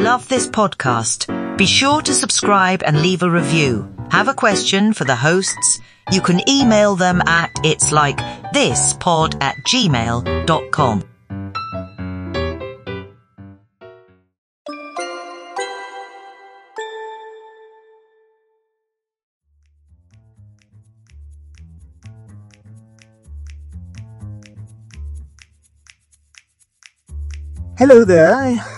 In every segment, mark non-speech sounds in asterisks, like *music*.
Love this podcast? Be sure to subscribe and leave a review. Have a question for the hosts? You can email them at it's like this pod at gmail.com. Hello there.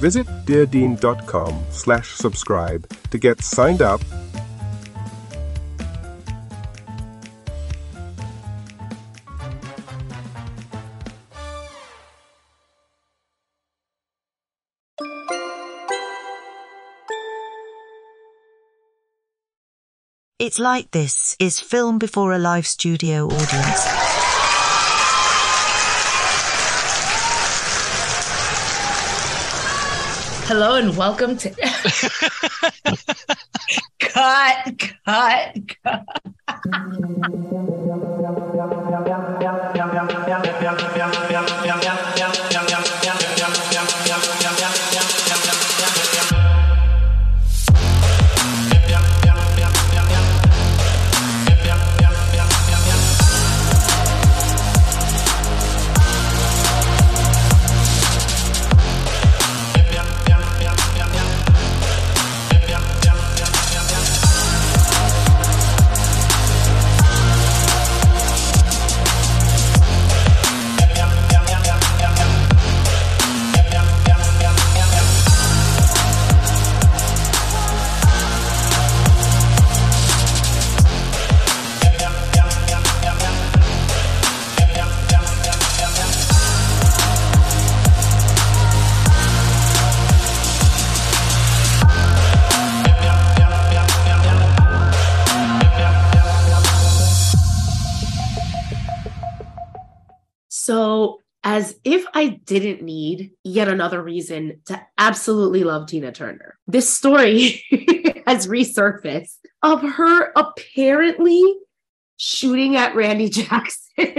Visit deardean.com slash subscribe to get signed up It's Like This is film before a live studio audience. Hello and welcome to *laughs* Cut, cut, cut. *laughs* I didn't need yet another reason to absolutely love Tina Turner, this story *laughs* has resurfaced of her apparently shooting at Randy Jackson.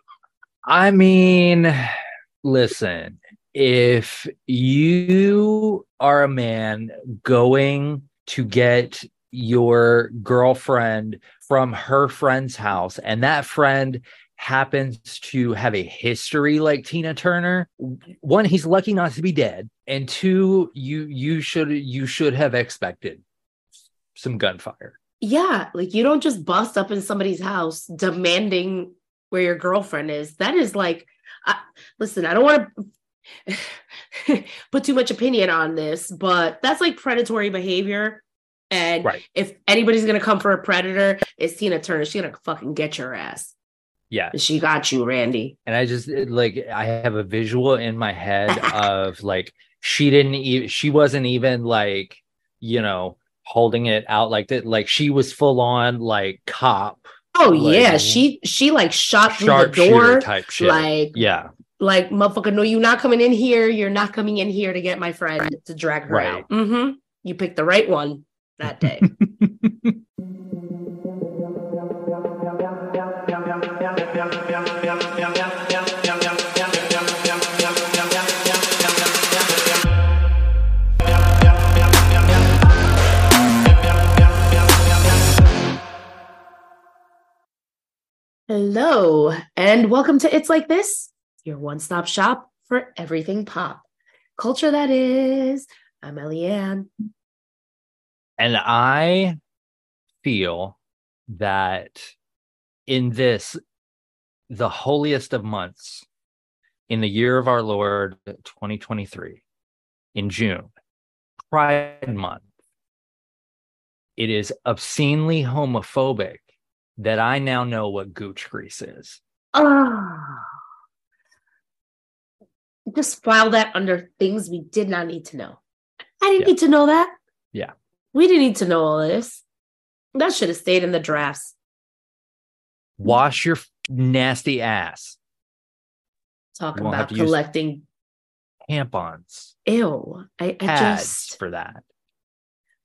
*laughs* I mean, listen, if you are a man going to get your girlfriend from her friend's house and that friend happens to have a history like Tina Turner, one he's lucky not to be dead, and two you you should you should have expected some gunfire. yeah, like you don't just bust up in somebody's house demanding where your girlfriend is. That is like, I, listen, I don't want to *laughs* put too much opinion on this, but that's like predatory behavior. And Right. if anybody's gonna come for a predator, it's Tina Turner. She's gonna fucking get your ass. Yeah. She got you, Randy. and I just like I have a visual in my head *laughs* of like she didn't even she wasn't even like you know holding it out like that like she was full on like cop Oh Like, yeah, she she like shot through the door, type shit. like yeah, like motherfucker. No, you're not coming in here. You're not coming in here to get my friend to drag her Right. out. Mm-hmm. You picked the right one that day. *laughs* Hello, and welcome to It's Like This, your one stop shop for everything pop. Culture that is. I'm Eliann. and I feel that in this, the holiest of months, in the year of our Lord 2023, in June, Pride Month, it is obscenely homophobic that I now know what gooch grease is. Oh. Just file that under things we did not need to know. I didn't Yeah. need to know that. Yeah. We didn't need to know all this. That should have stayed in the drafts. Wash your nasty ass. Talk about collecting. Tampons, Ew. I, I just for that.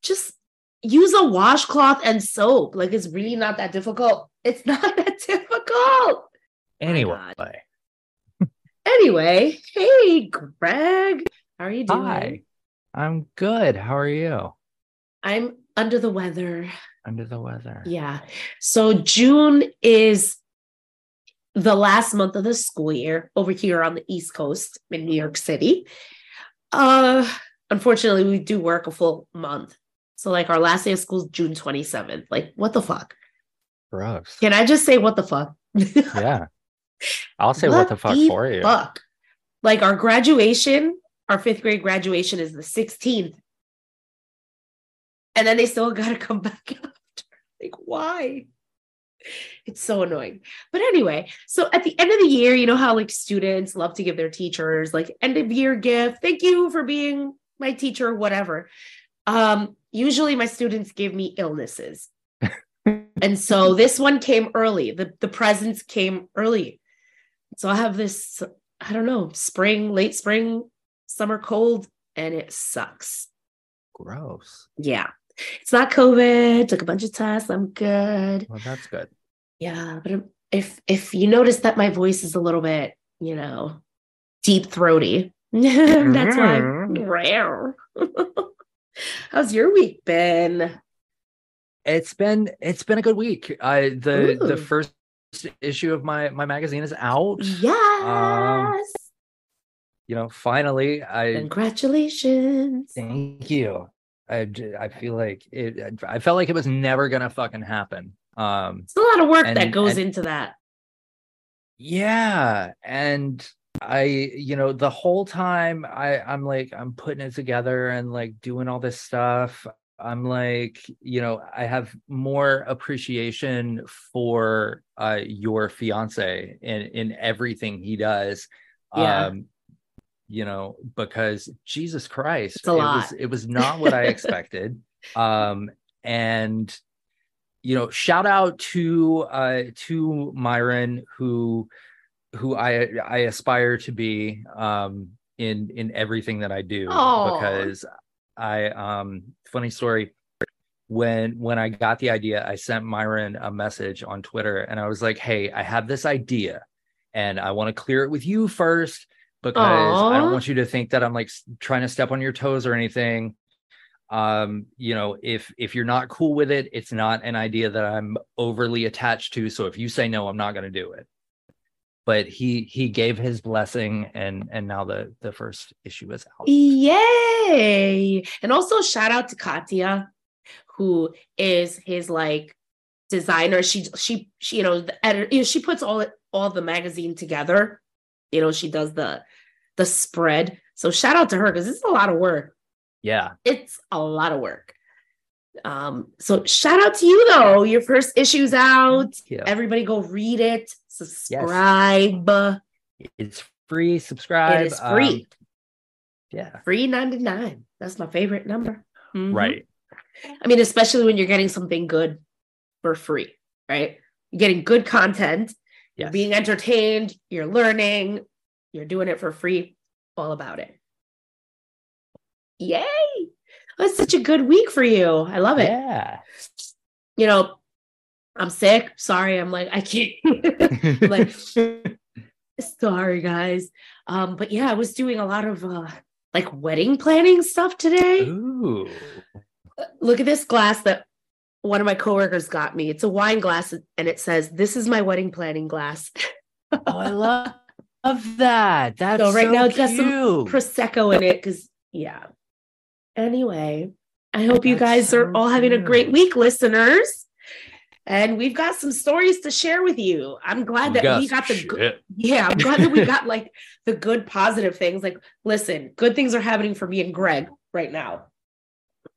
just use a washcloth and soap. Like it's really not that difficult. It's *laughs* not that difficult. Anyway, Anyway, hey Greg. How are you doing? hi. I'm good. How are you? I'm under the weather. Under the weather. Yeah. So June is the last month of the school year over here on the East Coast in New York City. Uh unfortunately we do work a full month. So like our last day of school is June 27th. Like what the fuck? Gross. Can I just say what the fuck? *laughs* Yeah. I'll say what, the fuck for you. Fuck. Like our graduation, our fifth grade graduation is the 16th. And then they still got to come back *laughs* after. Like, why? It's so annoying. But anyway, so at the end of the year, you know how like students love to give their teachers like end of year gift. Thank you for being my teacher, whatever. Um, usually my students give me illnesses. *laughs* and so this one came early. The the presents came early. So I have this, I don't know, spring, late spring, summer cold, and it sucks. Gross. Yeah. It's not COVID. Took a bunch of tests. I'm good. Well, that's good. Yeah, but if if you notice that my voice is a little bit, you know, deep throaty, *laughs* that's why. Mm-hmm. Rare. *laughs* How's your week been? It's been it's been a good week. I the the first issue of my my magazine is out. Yes. Um, you know, finally I Congratulations. thank you. I I feel like it I felt like it was never to fucking happen. Um It's a lot of work that goes and- into that. yeah and i you know the whole time i i'm like i'm putting it together and like doing all this stuff i'm like you know i have more appreciation for uh your fiance in in everything he does Yeah. um you know because jesus christ it was it was not what i *laughs* expected um and you know shout out to uh to myron who who i i aspire to be um in in everything that i do Aw. because i um funny story when when i got the idea i sent myron a message on twitter and i was like hey i have this idea and i want to clear it with you first because i don't want you to think that i'm like trying to step on your toes or anything um you know if if you're not cool with it it's not an idea that i'm overly attached to so if you say no i'm not going to do it but he he gave his blessing and and now the the first issue is out Yay. And also shout out to Katya, who is his like designer. She she she, you know, the editor, you know, she puts all it all the magazine together. You know, she does the the spread. So shout out to her because it's a lot of work. yeah It's a lot of work. Um, so shout out to you though. Your first issue's out. Everybody go read it, subscribe. it's free subscribe It is free. um, yeah Free 99. That's my favorite number. Mhm. right I mean, especially when you're getting something good for free, right? You're getting good content, you're being entertained, you're learning, you're doing it for free, all about it. Yay! That's such a good week for you. I love it. yeah You know, I'm sick. Sorry, I'm like, I can't. *laughs* like, *laughs* sorry, guys. Um, but yeah, I was doing a lot of uh like wedding planning stuff today. ooh look at this glass that one of my coworkers got me. It's a wine glass and it says, This is my wedding planning glass. oh i love *laughs* love that that's So right so now it's got some. Prosecco in it because, yeah. Anyway, I hope you That's guys are so all having a great week, listeners. and we've got some stories to share with you. I'm glad that we got the good, yeah, I'm glad that we got like the good positive things. Like, listen, good things are happening for me and Greg right now.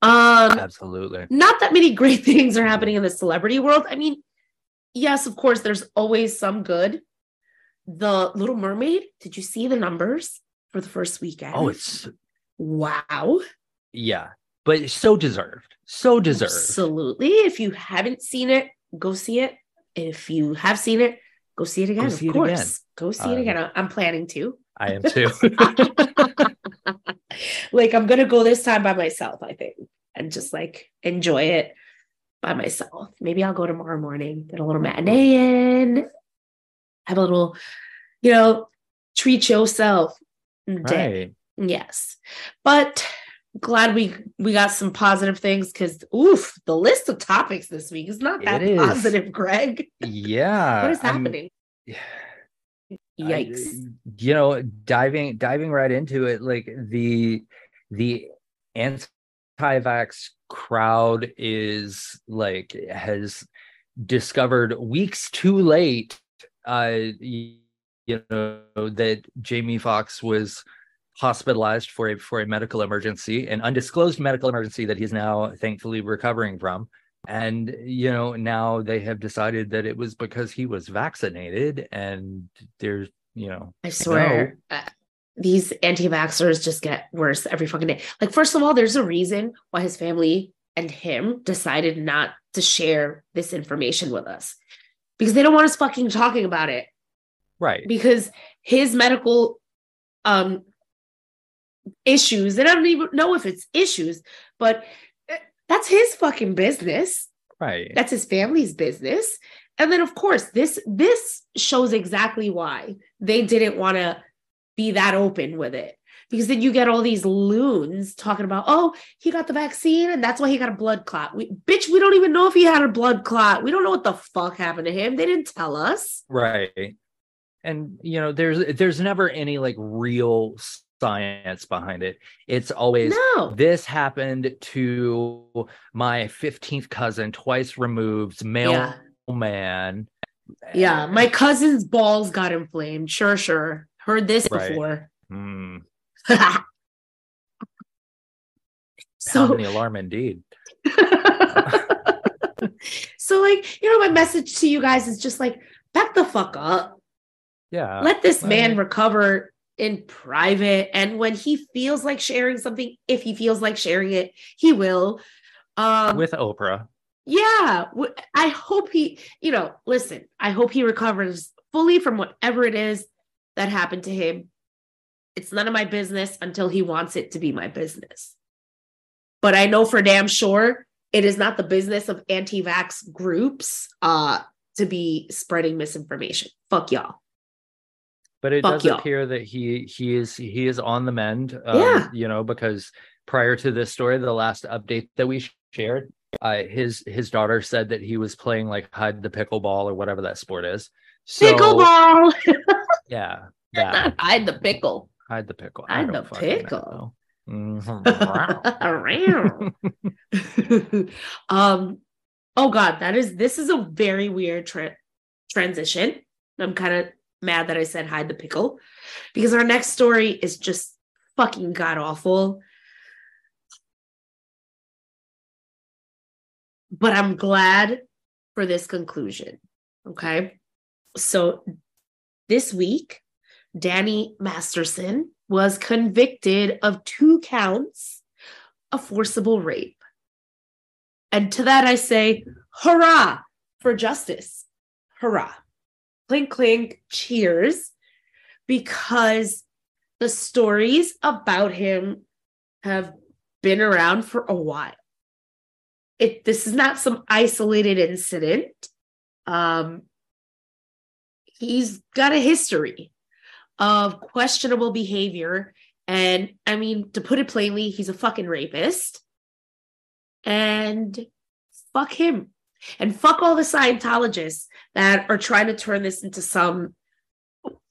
Um, Absolutely. not that many great *laughs* things are happening in the celebrity world. I mean, yes, of course, there's always some good. The Little Mermaid, did you see the numbers for the first weekend? Oh, it's wow. yeah, but so deserved. So deserved. Absolutely. If you haven't seen it, go see it. If you have seen it, go see it again. see of it course. again. Go see it Um, again. I'm planning to. I am too. *laughs* *laughs* like I'm gonna go this time by myself, I think, and just like enjoy it by myself. Maybe I'll go tomorrow morning, get a little matinee in, have a little, you know, treat yourself day. right. Yes. But glad we we got some positive things because oof, the list of topics this week is not that It is. positive, Greg. Yeah. *laughs* what is happening? Yikes. I- you know, diving diving right into it, like the the anti-vax crowd is like has discovered weeks too late uh you know that Jamie Foxx was hospitalized for a for a medical emergency an undisclosed medical emergency that he's now thankfully recovering from and you know now they have decided that it was because he was vaccinated and there's you know I swear, uh, these anti-vaxxers just get worse every fucking day. Like, first of all, there's a reason why his family and him decided not to share this information with us because they don't want us fucking talking about it. right Because his medical um issues, and I don't even know if it's issues, but that's his fucking business. Right. That's his family's business. And then of course this this shows exactly why they didn't want to be that open with it. Because then you get all these loons talking about oh he got the vaccine and that's why he got a blood clot. We, bitch we don't even know if he had a blood clot. We don't know what the fuck happened to him. They didn't tell us. Right. And you know there's there's never any like real science behind it. It's always no. This happened to my 15th cousin twice removed male Yeah. man. Yeah my cousin's balls got inflamed. Sure sure. Heard this Right. before. Hmm, *laughs* so sounding the alarm indeed. *laughs* So like you know my message to you guys is just like back the fuck up. Yeah let this man recover in private. And when he feels like sharing something if he feels like sharing it he will. Um with oprah. Yeah I hope he you know listen i hope he recovers fully from whatever it is that happened to him. It's none of my business until he wants it to be my business. But i know for damn sure it is not the business of anti-vax groups uh to be spreading misinformation. Fuck y'all but it Fuck does y'all. appear that he he is he is on the mend um, Yeah. you know because prior to this story the last update that we shared uh his his daughter said that he was playing like hide the pickleball or whatever that sport is so pickleball *laughs* yeah that hide the pickle hide the pickle Hide the pickle. Mhm. *laughs* around. *laughs* um, oh god, that is this is a very weird tra- transition. I'm kind of mad that I said hide the pickle because our next story is just fucking god awful. But I'm glad for this conclusion. Okay. So this week, Danny Masterson was convicted of two counts of forcible rape. And to that I say, hurrah for justice. Hurrah. Clink, clink, cheers. Because the stories about him have been around for a while. It, this is not some isolated incident. Um, he's got a history of questionable behavior. And I mean, to put it plainly, he's a fucking rapist. And fuck him. And fuck all the Scientologists that are trying to turn this into some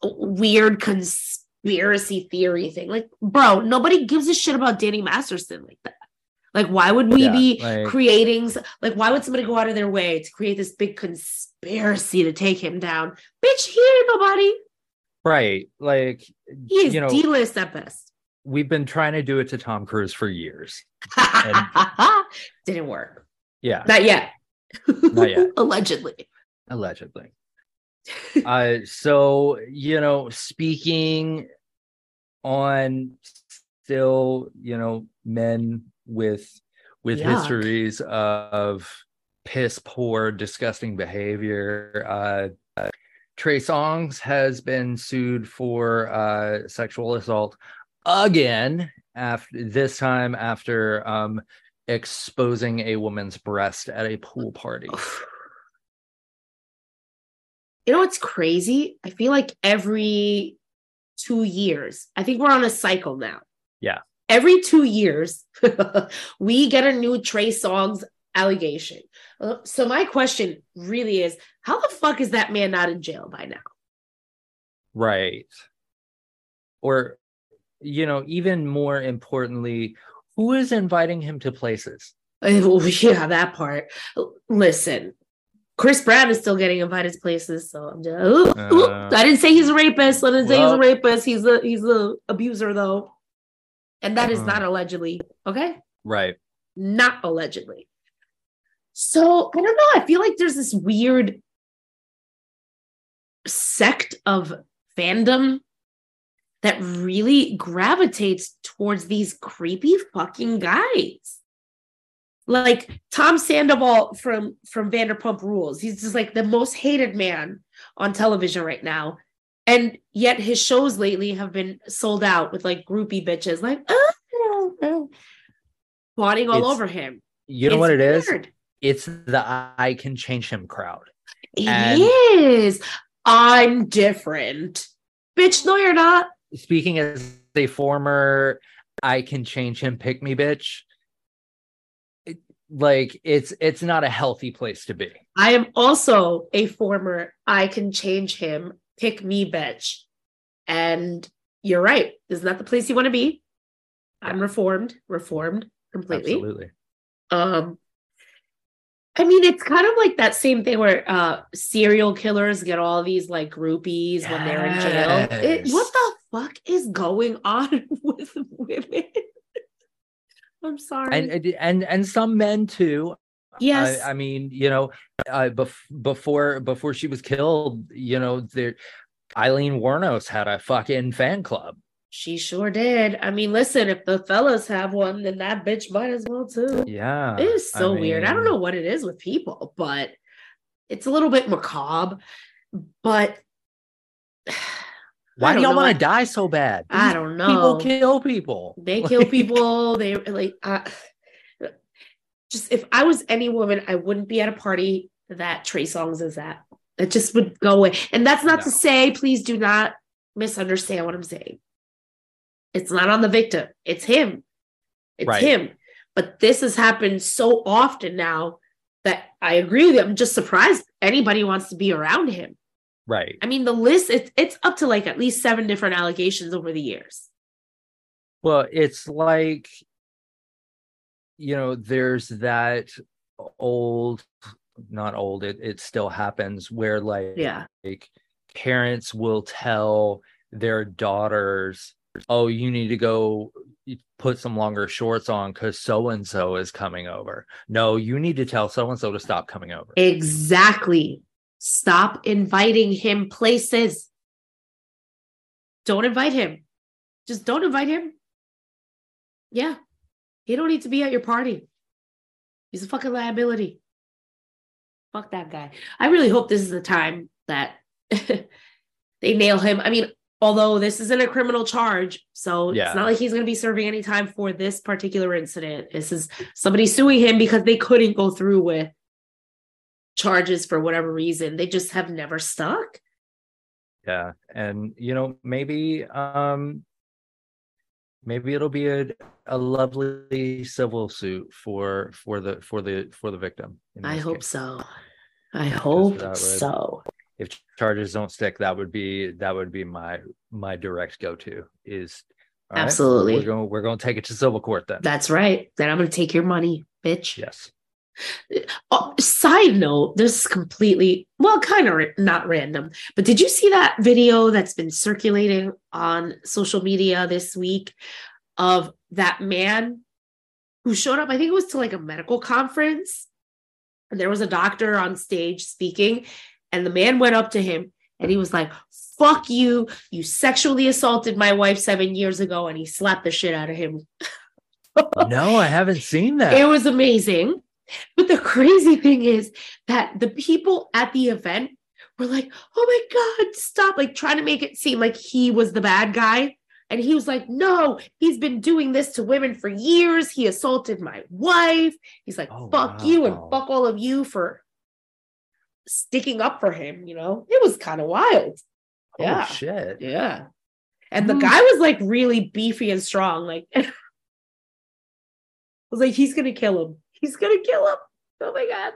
weird conspiracy theory thing. Like, bro, nobody gives a shit about Danny Masterson like that. Like, why would we Yeah, be like- creating, like, why would somebody go out of their way to create this big conspiracy to take him down? Bitch, he ain't nobody. Right. Like, He is you know, D list at best. we've been trying to do it to Tom Cruise for years. *laughs* Didn't work. Yeah, Not yet. Not yet. *laughs* Allegedly. allegedly. uh, so, you know, speaking on still, you know, men with with Yuck. histories of piss poor, disgusting behavior. Uh, uh, Trey Songz has been sued for uh, sexual assault again after this time after um, exposing a woman's breast at a pool party. You know what's crazy? I feel like every two years, I think we're on a cycle now. Yeah. Every two years, *laughs* we get a new Trey Songz allegation. Uh, So my question really is, how the fuck is that man not in jail by now? Right. Or, you know, even more importantly, who is inviting him to places? *laughs* Uh, Yeah, that part. Listen, Chris Brown is still getting invited to places, so I'm just. ooh, ooh. Uh, I didn't say he's a rapist. I didn't say he's a rapist. He's a he's a abuser though, and that is Uh. not allegedly. Okay, Right. not allegedly. So I don't know. I feel like there's this weird sect of fandom that really gravitates towards these creepy fucking guys. Like Tom Sandoval from from Vanderpump Rules. He's just like the most hated man on television right now. And yet his shows lately have been sold out with like groupie bitches like oh, oh, oh. plotting all It's- over him. You know It's what it is? weird. It's the I can change him crowd. It And- is. I'm different. Bitch, no, you're not. Speaking as a former I can change him pick me bitch, it, like it's it's not a healthy place to be. I am also a former I can change him, pick me bitch. And you're right. This is not the place you want to be. I'm reformed, reformed completely. Absolutely. Um I mean, it's kind of like that same thing where uh serial killers get all these like groupies when they're in jail. It, what the fuck is going on *laughs* with women? *laughs* I'm sorry. And and and, some men too. yes. I, I mean, you know, uh, bef- before before she was killed, you know, there Aileen Wuornos had a fucking fan club. She sure did. I mean, listen, if the fellas have one, then that bitch might as well too. Yeah, It is so weird. I don't know what it is with people, but it's a little bit macabre. But *sighs* Why do y'all want to die so bad? I don't *laughs* know. People kill people. They *laughs* kill people. They like uh, just if I was any woman, I wouldn't be at a party that Trey Songz is at. It just would go away. And that's not to say, please do not misunderstand what I'm saying. It's not on the victim. It's him. It's Right. him. But this has happened so often now that I agree with you. I'm just surprised anybody wants to be around him. Right. I mean, the list it's it's up to like at least seven different allegations over the years. Well, it's like, you know, there's that old, not old, it, it still happens where like, Yeah. like parents will tell their daughters, oh, you need to go put some longer shorts on because so and so is coming over. No, you need to tell so and so to stop coming over. Exactly. Stop inviting him places. Don't invite him. Just don't invite him. Yeah. He don't need to be at your party. He's a fucking liability. Fuck that guy. I really hope this is the time that *laughs* they nail him. I mean, although this isn't a criminal charge, so Yeah. it's not like he's going to be serving any time for this particular incident. This is somebody suing him because they couldn't go through with charges for whatever reason. They just have never stuck. Yeah. And you know, maybe um maybe it'll be a, a lovely civil suit for for the for the for the victim. I hope case. so. I hope would- so. If charges don't stick, that would be that would be my my direct go to is All right? Absolutely. We're going we're going to take it to civil court then. That's right. Then I'm going to take your money, bitch. yes. Oh, side note, this is completely, well, kind of not random, but did you see that video that's been circulating on social media this week of that man who showed up? I think it was to like a medical conference, and there was a doctor on stage speaking, and the man went up to him and he was like, Fuck you. You sexually assaulted my wife seven years ago, and he slapped the shit out of him. *laughs* No, I haven't seen that. It was amazing. But the crazy thing is that the people at the event were like, oh my God, stop, like trying to make it seem like he was the bad guy. And he was like, no, he's been doing this to women for years. He assaulted my wife. He's like, Oh, fuck you and fuck all of you for sticking up for him. You know, it was kind of wild. oh yeah. shit. Yeah. And the Hmm. guy was like really beefy and strong. Like, *laughs* I was like, he's going to kill him. He's to kill him. Oh my God.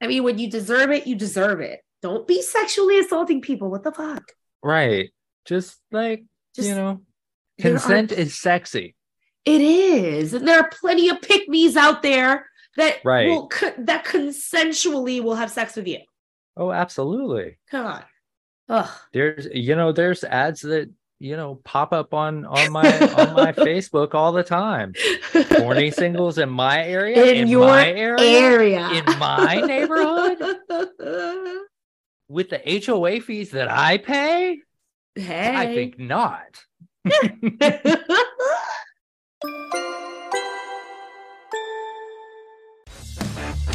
I mean, when you deserve it, you deserve it. Don't be sexually assaulting people. What the fuck? Right. Just like, Just, you know, there are- consent is sexy. It is. And there are plenty of pick me's out there that Right. will, that consensually will have sex with you. Oh, absolutely. Come on. Ugh. There's you know, there's ads that, you know, pop up on on my on my *laughs* Facebook all the time. Horny singles in my area, In in, your my area, Area. in my neighborhood *laughs* with the HOA fees that I pay? hey. I think not. *laughs*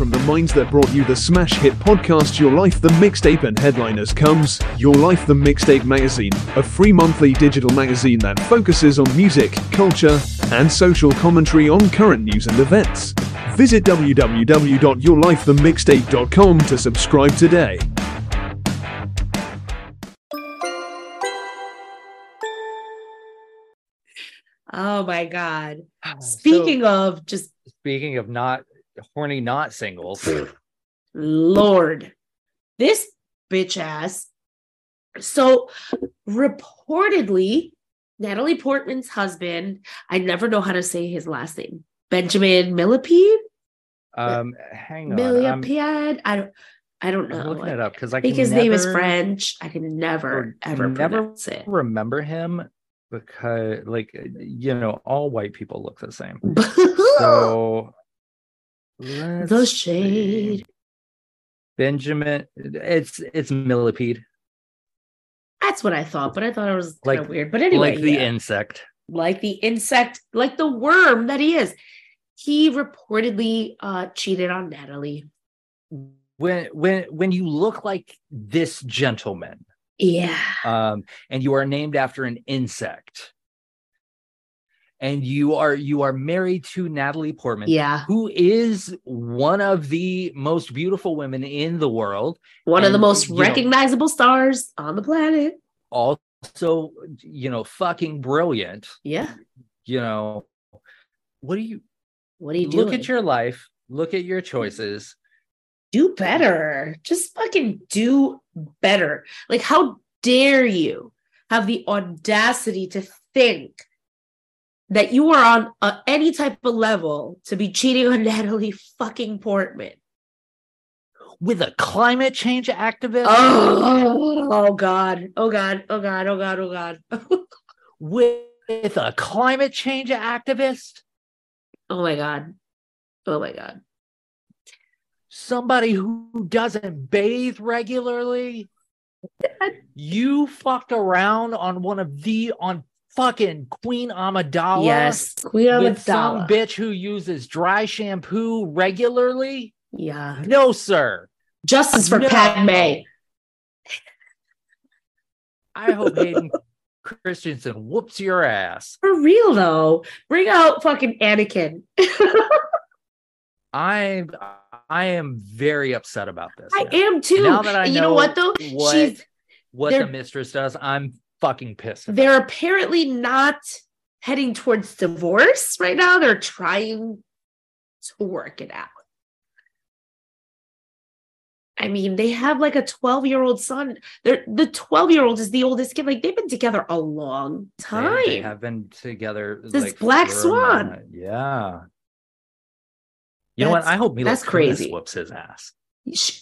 From the minds that brought you the smash hit podcast Your Life the Mixtape and headliners comes Your Life the Mixtape magazine, a free monthly digital magazine that focuses on music, culture, and social commentary on current news and events. Visit www.yourlifethemixtape.com to subscribe today. Oh my God. So, Speaking of just speaking of not horny not singles, Lord, this bitch ass. So reportedly, Natalie Portman's husband, I never know how to say his last name. Benjamin Millipede? um hang on. I'm, Millipede? I don't I don't I'm know. looking it up because I I think his name is French. I can never ever never remember him because like you know all white people look the same *laughs* so the let's shade. see. benjamin it's it's millipede That's what I thought, but I thought it was kind Like- of weird. But anyway, like the yeah. insect like the insect, like the worm that he is. He reportedly uh, cheated on Natalie. when when when you look like this gentleman Yeah. um and you are named after an insect and you are you are married to natalie portman Yeah. who is one of the most beautiful women in the world One of the most you know- recognizable stars on the planet. also you know fucking brilliant Yeah. you know what do you What do you look doing? at your life look at your choices do better. Just fucking do better. Like, how dare you have the audacity to think that you are on uh, any type of level to be cheating on *laughs* Natalie fucking Portman? with a climate change activist Oh, oh God. Oh God. Oh God. Oh God. Oh God. *laughs* with a climate change activist oh my God. Oh my God. somebody who doesn't bathe regularly *laughs* you fucked around on one of the on fucking queen amidala Yes. Queen with some bitch who uses dry shampoo regularly Yeah. no sir Justice for No. Padme. I hope Hayden *laughs* Christensen whoops your ass. For real though. Bring out fucking Anakin. *laughs* I I am very upset about this. I now. am too. Now that I And you know know what though? what She's what the mistress does, I'm fucking pissed. they're apparently not heading towards divorce right now. They're trying to work it out. I mean, they have like a 12 year old son. They're, the 12 year old is the oldest kid. Like they've been together a long time. They, have been together. This like, Black Swan. minute. Yeah. You know what? I hope Mila that's Kunis crazy. whoops his ass.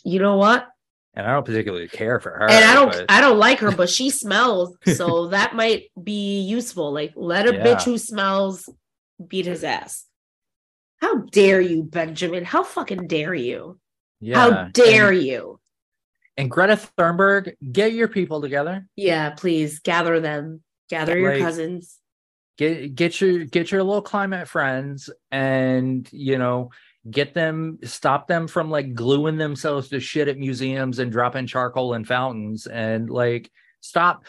You know what? And I don't particularly care for her. and I don't but- I don't like her, but she *laughs* smells. So that might be useful. Like let a Yeah. bitch who smells beat his ass. How dare you, Benjamin? How fucking dare you? yeah. How dare and, you? And Greta Thunberg, get your people together. Yeah, please gather them. Gather your cousins. Get get your get your little climate friends and you know get them stop them from like gluing themselves to shit at museums and dropping charcoal in fountains and like stop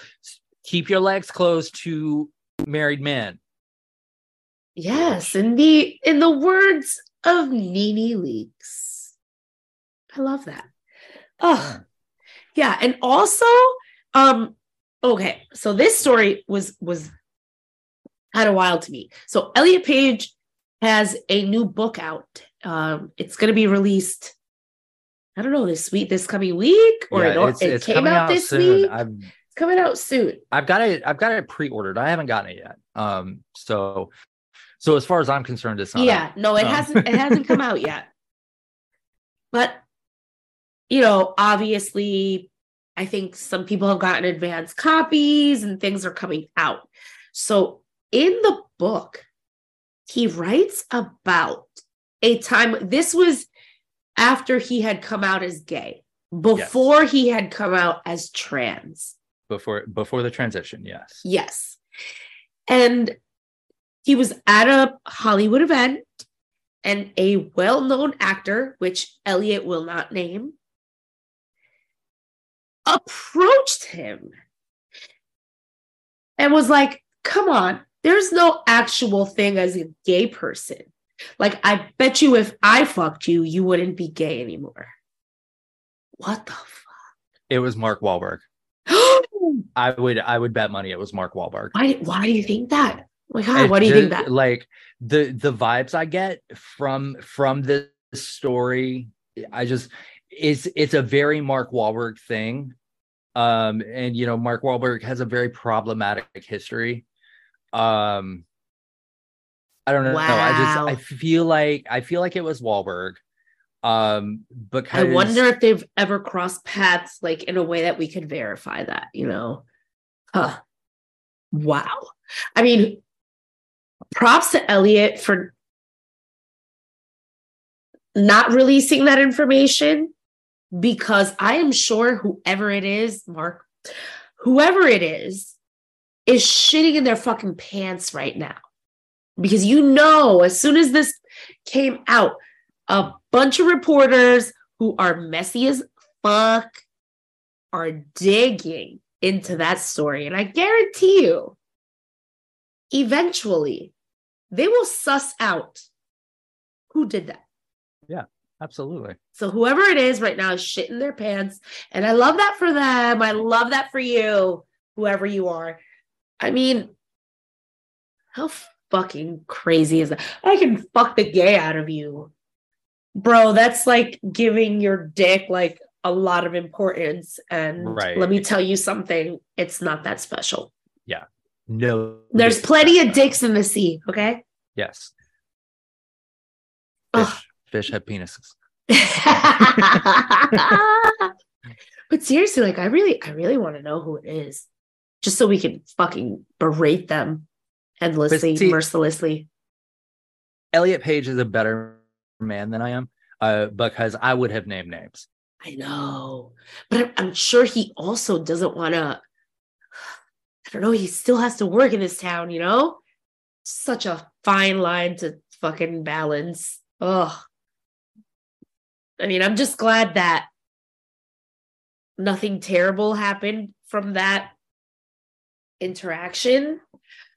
keep your legs closed to married men Yes, in the in the words of Nene Leakes. I love that. Oh, yeah, and also, um, okay, so this story was was kind of wild to me. So Elliot Page has a new book out. Um, it's going to be released. I don't know this week, this coming week, or Yeah, it, it's, it it's came out, out this soon. week. I've It's coming out soon. I've got it. I've got it pre-ordered. I haven't gotten it yet. Um. So, so as far as I'm concerned, it's not. yeah out. no it Um, hasn't it hasn't come out yet *laughs* but you know obviously i think some people have gotten advanced copies and things are coming out so in the book he writes about a time this was after he had come out as gay before he had come out as trans before before the transition. Yes. Yes. And he was at a Hollywood event, and a well known actor, which Elliot will not name, approached him and was like, Come on, there's no actual thing as a gay person. Like, I bet you if I fucked you, you wouldn't be gay anymore. What the fuck? It was Mark Wahlberg. *gasps* I would I would bet money it was Mark Wahlberg. why, why do you think that? Oh my God, why do you think that? Like the the vibes I get from from this story, I just it's it's a very Mark Wahlberg thing. Um, and you know, Mark Wahlberg has a very problematic history. Um I don't know. I just I feel like I feel like it was Wahlberg. Um because I wonder if they've ever crossed paths like in a way that we could verify that, you know. Huh. Wow. I mean, props to Elliot for not releasing that information because I am sure whoever it is, Mark, whoever it is, is shitting in their fucking pants right now. Because you know, as soon as this came out, a bunch of reporters who are messy as fuck are digging into that story. And I guarantee you, eventually, they will suss out who did that. Yeah, absolutely. So whoever it is right now is shitting their pants. And I love that for them. I love that for you, whoever you are. I mean, how fucking crazy is that? I can fuck the gay out of you. Bro, that's like giving your dick like a lot of importance. And Right. let me tell you something, it's not that special. Yeah. No There's plenty of dicks in the sea, okay? Yes. Ugh. Fish, fish have penises. *laughs* but seriously, like I really, I really want to know who it is, just so we can fucking berate them endlessly, see- mercilessly. Elliot Page is a better man than I am, uh, because I would have named names. I know, but I'm, I'm sure he also doesn't want to. I don't know. He still has to work in this town, you know. Such a fine line to fucking balance. Ugh. I mean, I'm just glad that nothing terrible happened from that interaction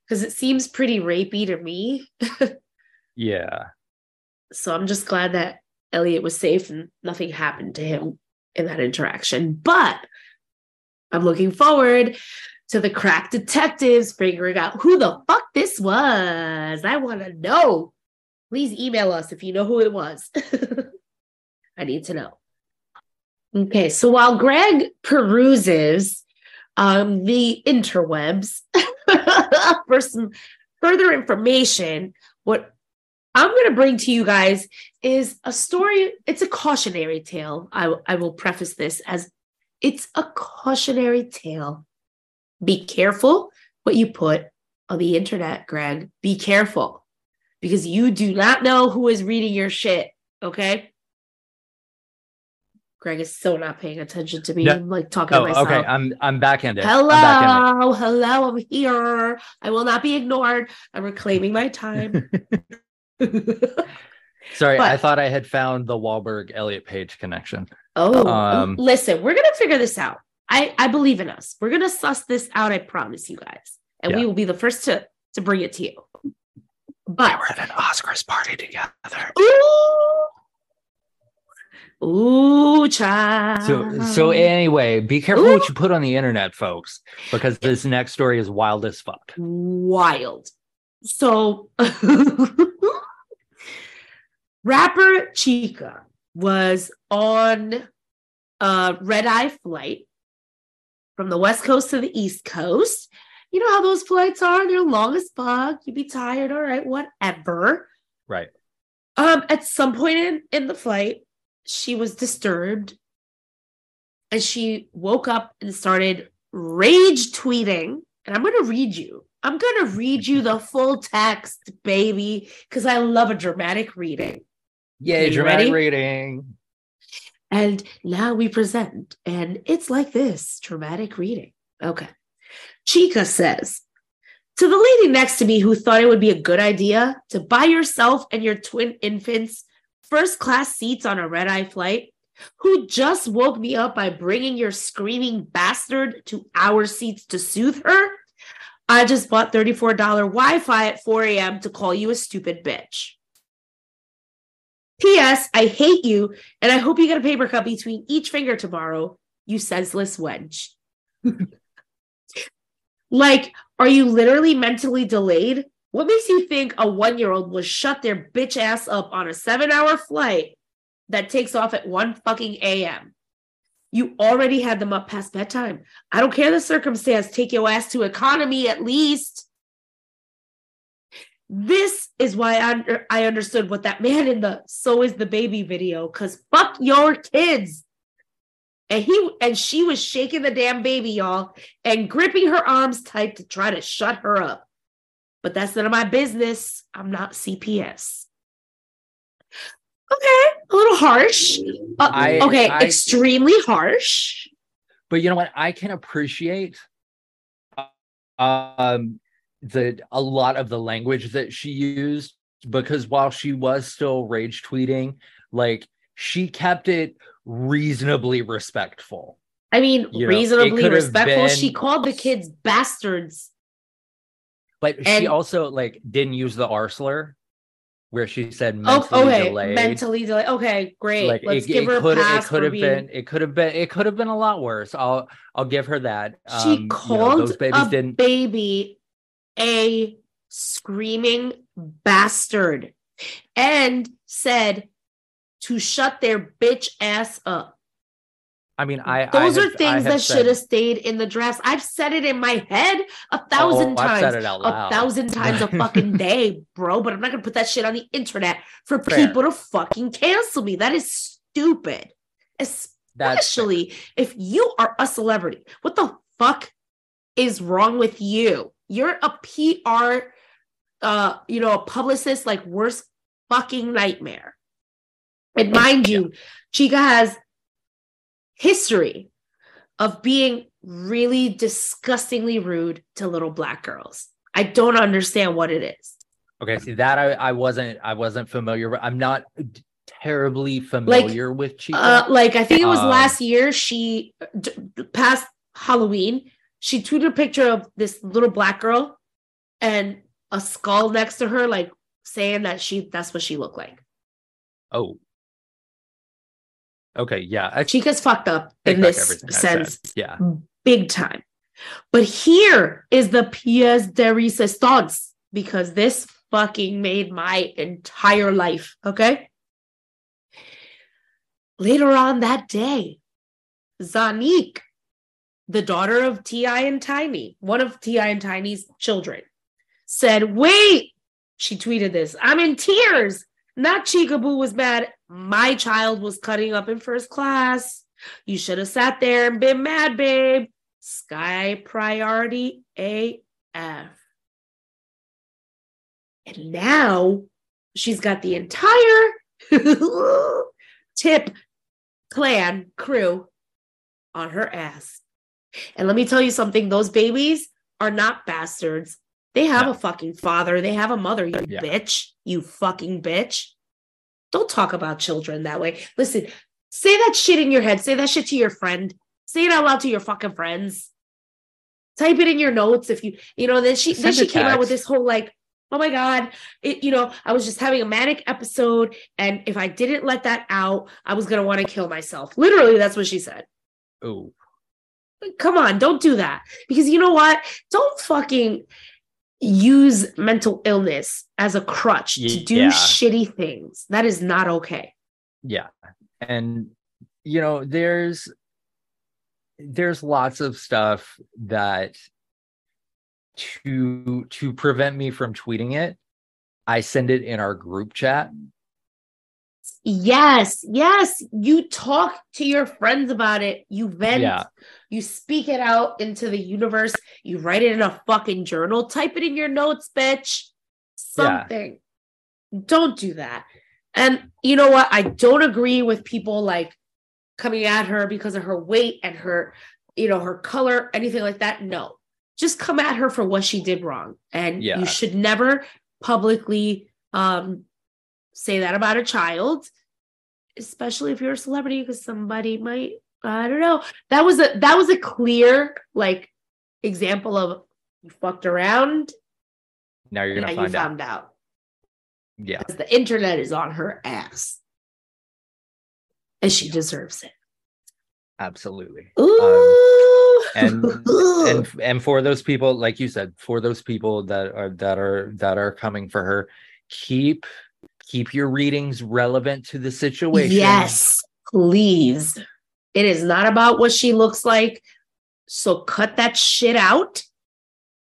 because it seems pretty rapey to me. *laughs* Yeah. So I'm just glad that Elliot was safe and nothing happened to him in that interaction. But I'm looking forward to the crack detectives figuring out who the fuck this was. I want to know. Please email us if you know who it was. *laughs* I need to know. Okay, so while Greg peruses um, the interwebs *laughs* *laughs* for some further information, what I'm going to bring to you guys is a story. It's a cautionary tale. I, I will preface this as it's a cautionary tale. Be careful what you put on the internet, Greg. Be careful because you do not know who is reading your shit. Okay. Greg is so not paying attention to me. No. I'm like talking Oh, to myself. okay. I'm I'm backhanded. Hello, I'm backhanded. hello, I'm here. I will not be ignored. I'm reclaiming my time. *laughs* Sorry, I thought I had found the Wahlberg Elliot Page connection. oh, Um, listen, we're gonna figure this out. I I believe in us. We're gonna suss this out. I promise you guys, and we will be the first to to bring it to you. But we were at an Oscars party together. ooh, ooh, child. So so anyway, be careful what you put on the internet, folks, because this next story is wild as fuck. wild. So, *laughs* rapper Chika was on a red eye flight from the West Coast to the East Coast. You know how those flights are? They're long as fuck. You'd be tired, all right, whatever. Right. Um, at some point in, in the flight, she was disturbed and she woke up and started rage tweeting. And I'm going to read you. I'm going to read you the full text, baby, because I love a dramatic reading. Yay, dramatic ready? reading. And now we present, and it's like this dramatic reading. Okay. Chika says, to the lady next to me who thought it would be a good idea to buy yourself and your twin infants first class seats on a red eye flight, who just woke me up by bringing your screaming bastard to our seats to soothe her, I just bought $34 Wi Fi at 4 a.m. to call you a stupid bitch. P.S. I hate you, and I hope you get a paper cut between each finger tomorrow, you senseless wench. *laughs* like, are you literally mentally delayed? What makes you think a one year old will shut their bitch ass up on a seven hour flight that takes off at 1 fucking a.m.? You already had them up past bedtime. I don't care the circumstance. Take your ass to economy at least. This is why I, under, I understood what that man in the "So is the baby" video. Cause fuck your kids. And he and she was shaking the damn baby, y'all, and gripping her arms tight to try to shut her up. But that's none of my business. I'm not CPS. Okay, a little harsh. Uh, I- okay, I- extremely harsh. But you know what? I can appreciate um the a lot of the language that she used because while she was still rage tweeting, like she kept it reasonably respectful. I mean, You know, reasonably could respectful. been- She called the kids bastards. But And- she also like didn't use the R slur where she said Oh, mentally okay, delayed. mentally delayed. Okay, great. like Let's it, give it her could a it pass could have being. been it could have been it could have been a lot worse. I'll I'll give her that. she Um, you know, called a didn't baby a screaming bastard and said to shut their bitch ass up. I mean I Those I are have- I things that should have stayed in the drafts. I've said it in my head a thousand Oh, I've times. said it out a thousand times a fucking *laughs* day, bro. But I'm not gonna put that shit on the internet for Fair. people to fucking cancel me. That is stupid. Especially if you are a celebrity. What the fuck is wrong with you? You're a PR, uh, you know, a publicist like worst fucking nightmare. And mind you, Chika has history of being really disgustingly rude to little black girls. I don't understand what it is. Okay, see that I, I wasn't I wasn't familiar. with- I'm not terribly familiar like, with Chika. Uh, like I think it was Um, last year. She d- past Halloween, she tweeted a picture of this little black girl and a skull next to her, like saying that she that's what she looked like. oh, okay, yeah. I Chika's fucked up in this everything I said. sense, Yeah, big time. But here is the pièce de resistance because this fucking made my entire life. Okay. Later on that day, Zonnique, the daughter of T.I. and Tiny, one of T.I. and Tiny's children, said, Wait, she tweeted this, I'm in tears. Not Chicaboo was mad. My child was cutting up in first class. You should have sat there and been mad, babe. Sky priority AF. And now she's got the entire *laughs* tip clan crew on her ass. And let me tell you something those babies are not bastards. They have No. a fucking father, they have a mother, you Yeah. bitch, you fucking bitch. Don't talk about children that way. Listen, say that shit in your head. Say that shit to your friend. Say it out loud to your fucking friends. Type it in your notes if you, you know, then she then Send a she came out with this whole like, oh my God, it, you know, I was just having a manic episode. And if I didn't let that out, I was gonna want to kill myself. Literally, that's what she said. Oh, Come on, don't do that. Because you know what? Don't fucking use mental illness as a crutch to do Yeah. shitty things. That is not okay. yeah. And you know, there's there's lots of stuff that to to prevent me from tweeting it, I send it in our group chat. Yes, yes. You talk to your friends about it. You vent. Yeah. You speak it out into the universe. You write it in a fucking journal. Type it in your notes, bitch. Yeah. Something. Don't do that. And you know what? I don't agree with people like coming at her because of her weight and her, you know, her color, anything like that. No. Just come at her for what she did wrong. And Yeah. you should never publicly um say that about a child, especially if you're a celebrity, because somebody might, I don't know. That was a that was a clear like example of you fucked around Now you're gonna now you find out. found out. Yeah, Because the internet is on her ass. And she deserves it. absolutely. Ooh. Um, and *laughs* and and for those people like you said for those people that are that are that are coming for her keep keep your readings relevant to the situation Yes, please. It is not about what she looks like. So cut that shit out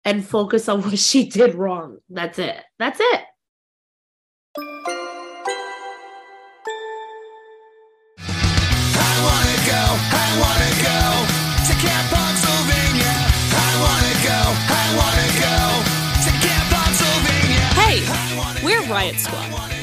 and focus on *laughs* what she did wrong. That's it. That's it. I wanna go, I wanna go to Camp Punksylvania. I wanna go, I wanna go to Camp Punksylvania. Hey, we're Riot Squad,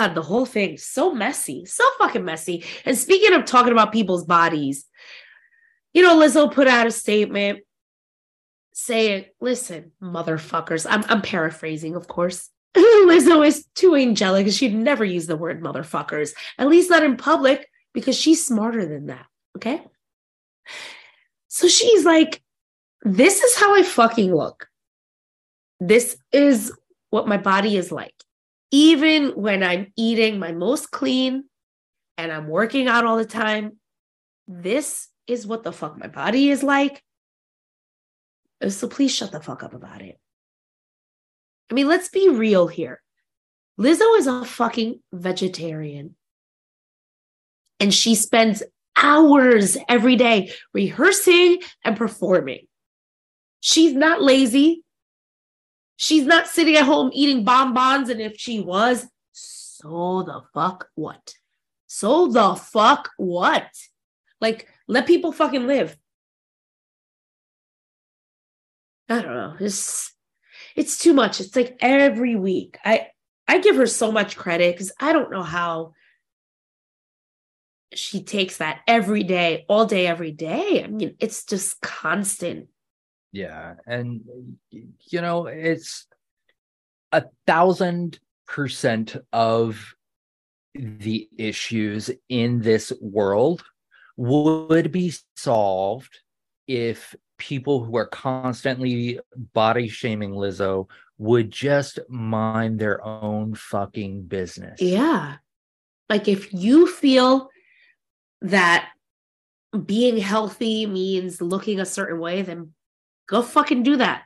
God, the whole thing so messy, so fucking messy. And speaking of talking about people's bodies, you know, Lizzo put out a statement saying, "Listen, motherfuckers." I'm I'm paraphrasing, of course. *laughs* Lizzo is too angelic, she'd never use the word motherfuckers, at least not in public, because she's smarter than that. Okay. So she's like, "This is how I fucking look. This is what my body is like." even when I'm eating my most clean and I'm working out all the time, this is what the fuck my body is like. So please shut the fuck up about it. I mean, let's be real here. Lizzo is a fucking vegetarian. And she spends hours every day rehearsing and performing. She's not lazy. She's not sitting at home eating bonbons. And if she was, so the fuck what? So the fuck what? Like, let people fucking live. I don't know. It's it's too much. It's like every week. I I give her so much credit because I don't know how she takes that every day, all day, every day. I mean, it's just constant. Yeah. And, you know, it's a thousand percent of the issues in this world would be solved if people who are constantly body shaming Lizzo would just mind their own fucking business. Yeah. Like if you feel that being healthy means looking a certain way, then go fucking do that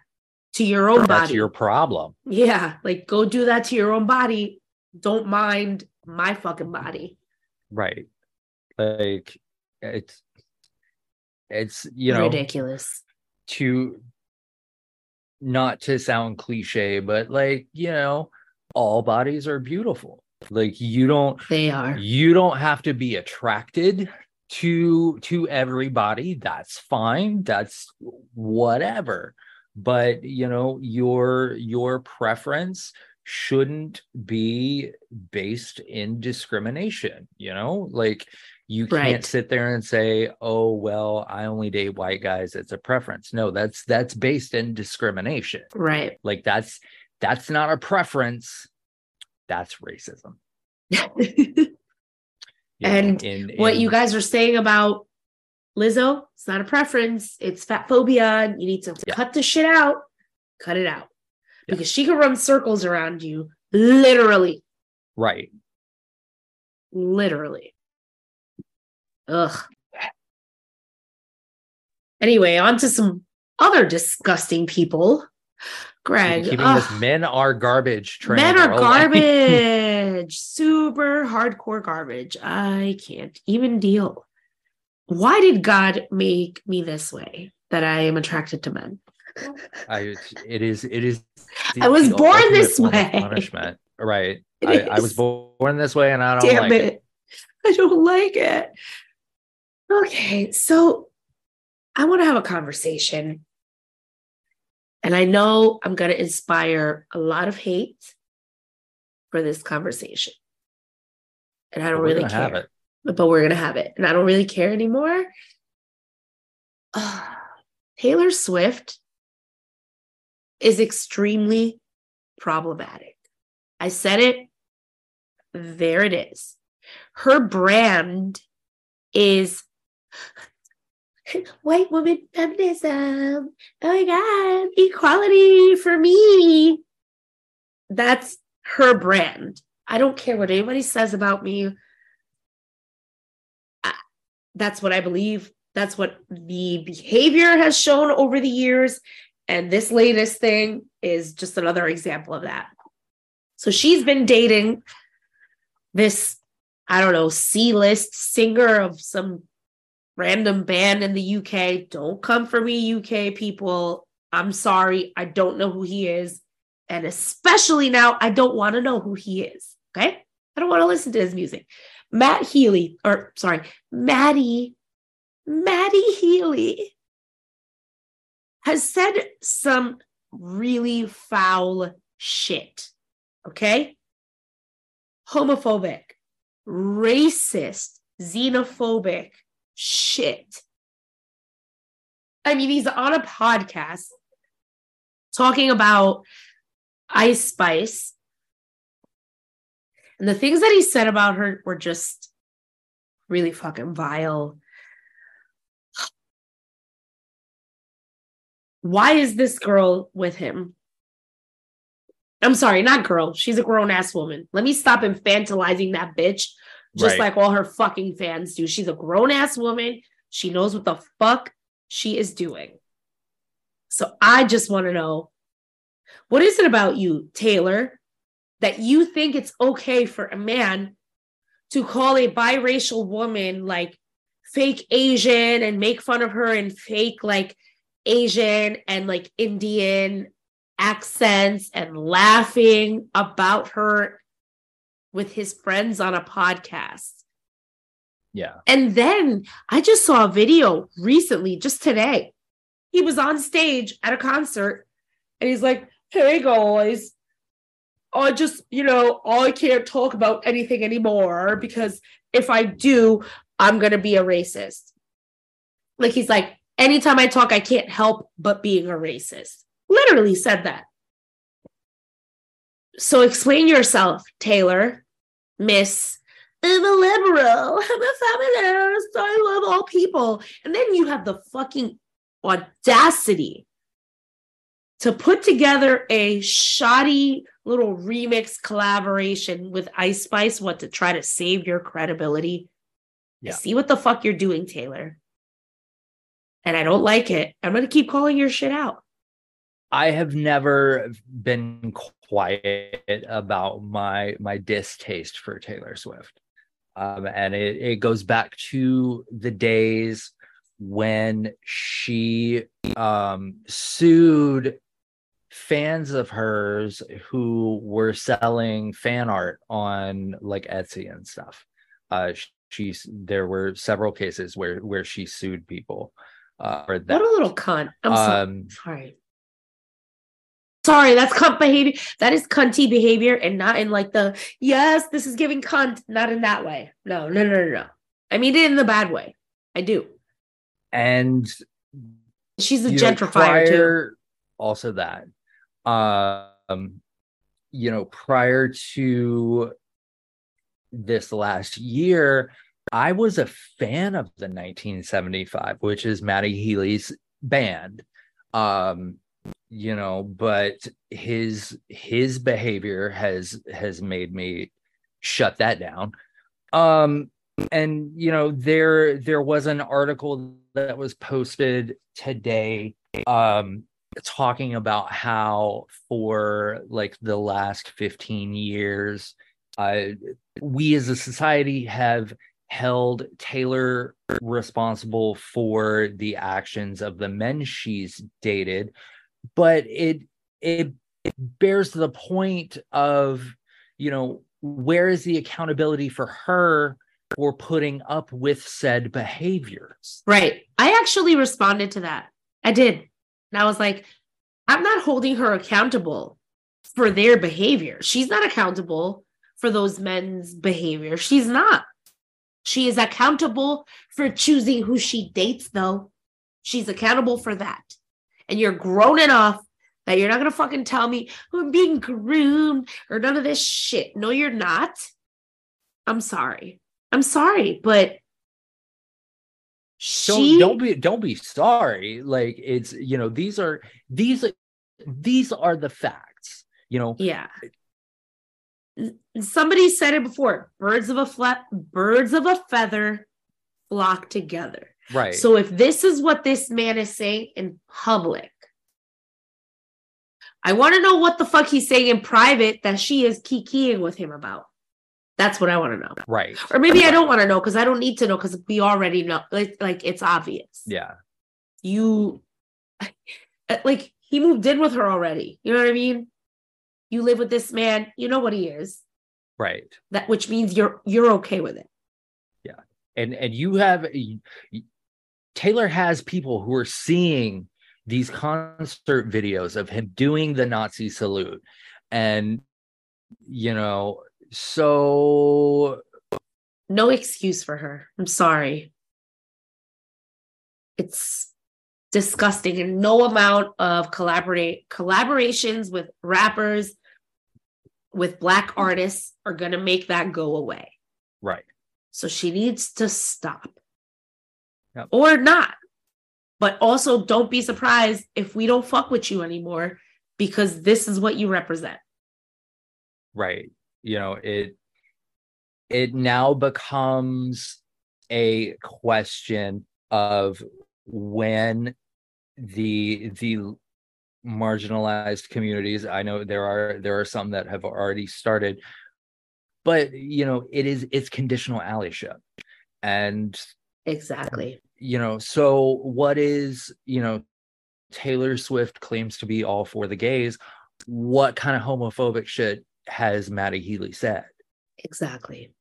to your own body. That's body. your problem. yeah. Like go do that to your own body. Don't mind my fucking body. Right. Like it's it's you know Ridiculous. To not to sound cliche, but like, you know, all bodies are beautiful. Like you don't They are. you don't have to be attracted to to everybody. That's fine. That's whatever. But you know, your your preference shouldn't be based in discrimination, you know? Like you can't Right. sit there and say, "Oh, well, I only date white guys. It's a preference." No, that's that's based in discrimination. Right. Like that's that's not a preference. That's racism. *laughs* know, And in- what in- you guys are saying about Lizzo, it's not a preference, it's fat phobia. You need to Yeah. cut the shit out, cut it out. Yeah. Because she can run circles around you, literally, right. literally. Ugh. Anyway, on to some other disgusting people. Greg, keeping ugh. this men are garbage train. Men are *laughs* garbage. Super hardcore garbage. I can't even deal. Why did God make me this way that I am attracted to men? I, it is. It is. I was born this way. Punishment. Right. I, I was born this way, and I don't Damn like it. it. I don't like it. Okay, so I want to have a conversation. And I know I'm going to inspire a lot of hate for this conversation. And I don't really care. but we're gonna have it, and I don't really care anymore. Ah, Taylor Swift is extremely problematic. I said it. There it is. Her brand is *laughs* white woman feminism. Oh my God, equality for me. That's her brand. I don't care what anybody says about me that's what I believe. That's what the behavior has shown over the years. And this latest thing is just another example of that. So she's been dating this, I don't know, C list singer of some random band in the UK. Don't come for me, UK people. I'm sorry. I don't know who he is. And especially now, I don't want to know who he is. Okay. I don't want to listen to his music. Matt Healy, or sorry, Matty, Matty Healy has said some really foul shit. Okay? Homophobic, racist, xenophobic shit. I mean, he's on a podcast talking about Ice Spice and the things that he said about her were just really fucking vile. Why is this girl with him? I'm sorry, not girl. She's a grown ass woman. Let me stop infantilizing that bitch, just Right. like all her fucking fans do. She's a grown ass woman. She knows what the fuck she is doing. So I just want to know what is it about you, Taylor, that you think it's okay for a man to call a biracial woman like fake Asian and make fun of her and fake like Asian and like Indian accents and laughing about her with his friends on a podcast. Yeah. And then I just saw a video recently, just today. He was on stage at a concert and he's like, Hey guys, I just, you know, I can't talk about anything anymore because if I do, I'm gonna be a racist. Like he's like, anytime I talk, I can't help but being a racist. Literally said that. So explain yourself, Taylor, Miss. I'm a liberal. *laughs* I'm a feminist. I love all people. And then you have the fucking audacity to put together a shoddy little remix collaboration with Ice Spice, what to try to save your credibility. I Yeah. see what the fuck you're doing, Taylor. And I don't like it. I'm gonna keep calling your shit out. I have never been quiet about my my distaste for Taylor Swift. Um, and it, it goes back to the days when she um, sued fans of hers who were selling fan art on like Etsy and stuff. Uh, she's there were several cases where where she sued people uh, for that. What a little cunt. I'm Um, sorry. Sorry, that's cunt behavior. That is cunty behavior, and not in like the yes, this is giving cunt. Not in that way. No, no, no, no, no. I mean it in the bad way. I do. and She's a you know, gentrifier too. Also that, um, you know, prior to this last year, I was a fan of the 1975, which is Matty Healy's band. Um, you know, but his his behavior has has made me shut that down. Um, and you know there there was an article that was posted today um talking about how for like the last 15 years uh we as a society have held Taylor responsible for the actions of the men she's dated but it it, it bears the point of you know where is the accountability for her for putting up with said behaviors Right. I actually responded to that. I did. And I was like, I'm not holding her accountable for their behavior. She's not accountable for those men's behavior. She's not. She is accountable for choosing who she dates, though. She's accountable for that. And you're grown enough that you're not going to fucking tell me "Oh, I'm being groomed or none of this shit. No, you're not. I'm sorry. I'm sorry, but she don't don't be don't be sorry like it's you know these are these these are the facts you know Yeah. Somebody said it before. Birds of a flat birds of a feather flock together. Right So if this is what this man is saying in public, I want to know what the fuck he's saying in private that she is kikiing with him about. That's what I want to know. right Or maybe I don't want to know because I don't need to know because we already know. Like, like it's obvious. yeah You *laughs* like he moved in with her already. You know what I mean? You live with this man, you know what he is. right That which means you're you're okay with it. Yeah. And and you have Taylor has people who are seeing these concert videos of him doing the Nazi salute and you know so No excuse for her. I'm sorry. It's disgusting and no amount of collaborate collaborations with rappers with black artists are going to make that go away. right So she needs to stop. Yep. Or not. But also don't be surprised if we don't fuck with you anymore because this is what you represent. right you know it it now becomes a question of when the the marginalized communities i know there are there are some that have already started but you know it is it's conditional allyship and Exactly. you know so what is you know taylor swift claims to be all for the gays what kind of homophobic shit has matty healy said Exactly.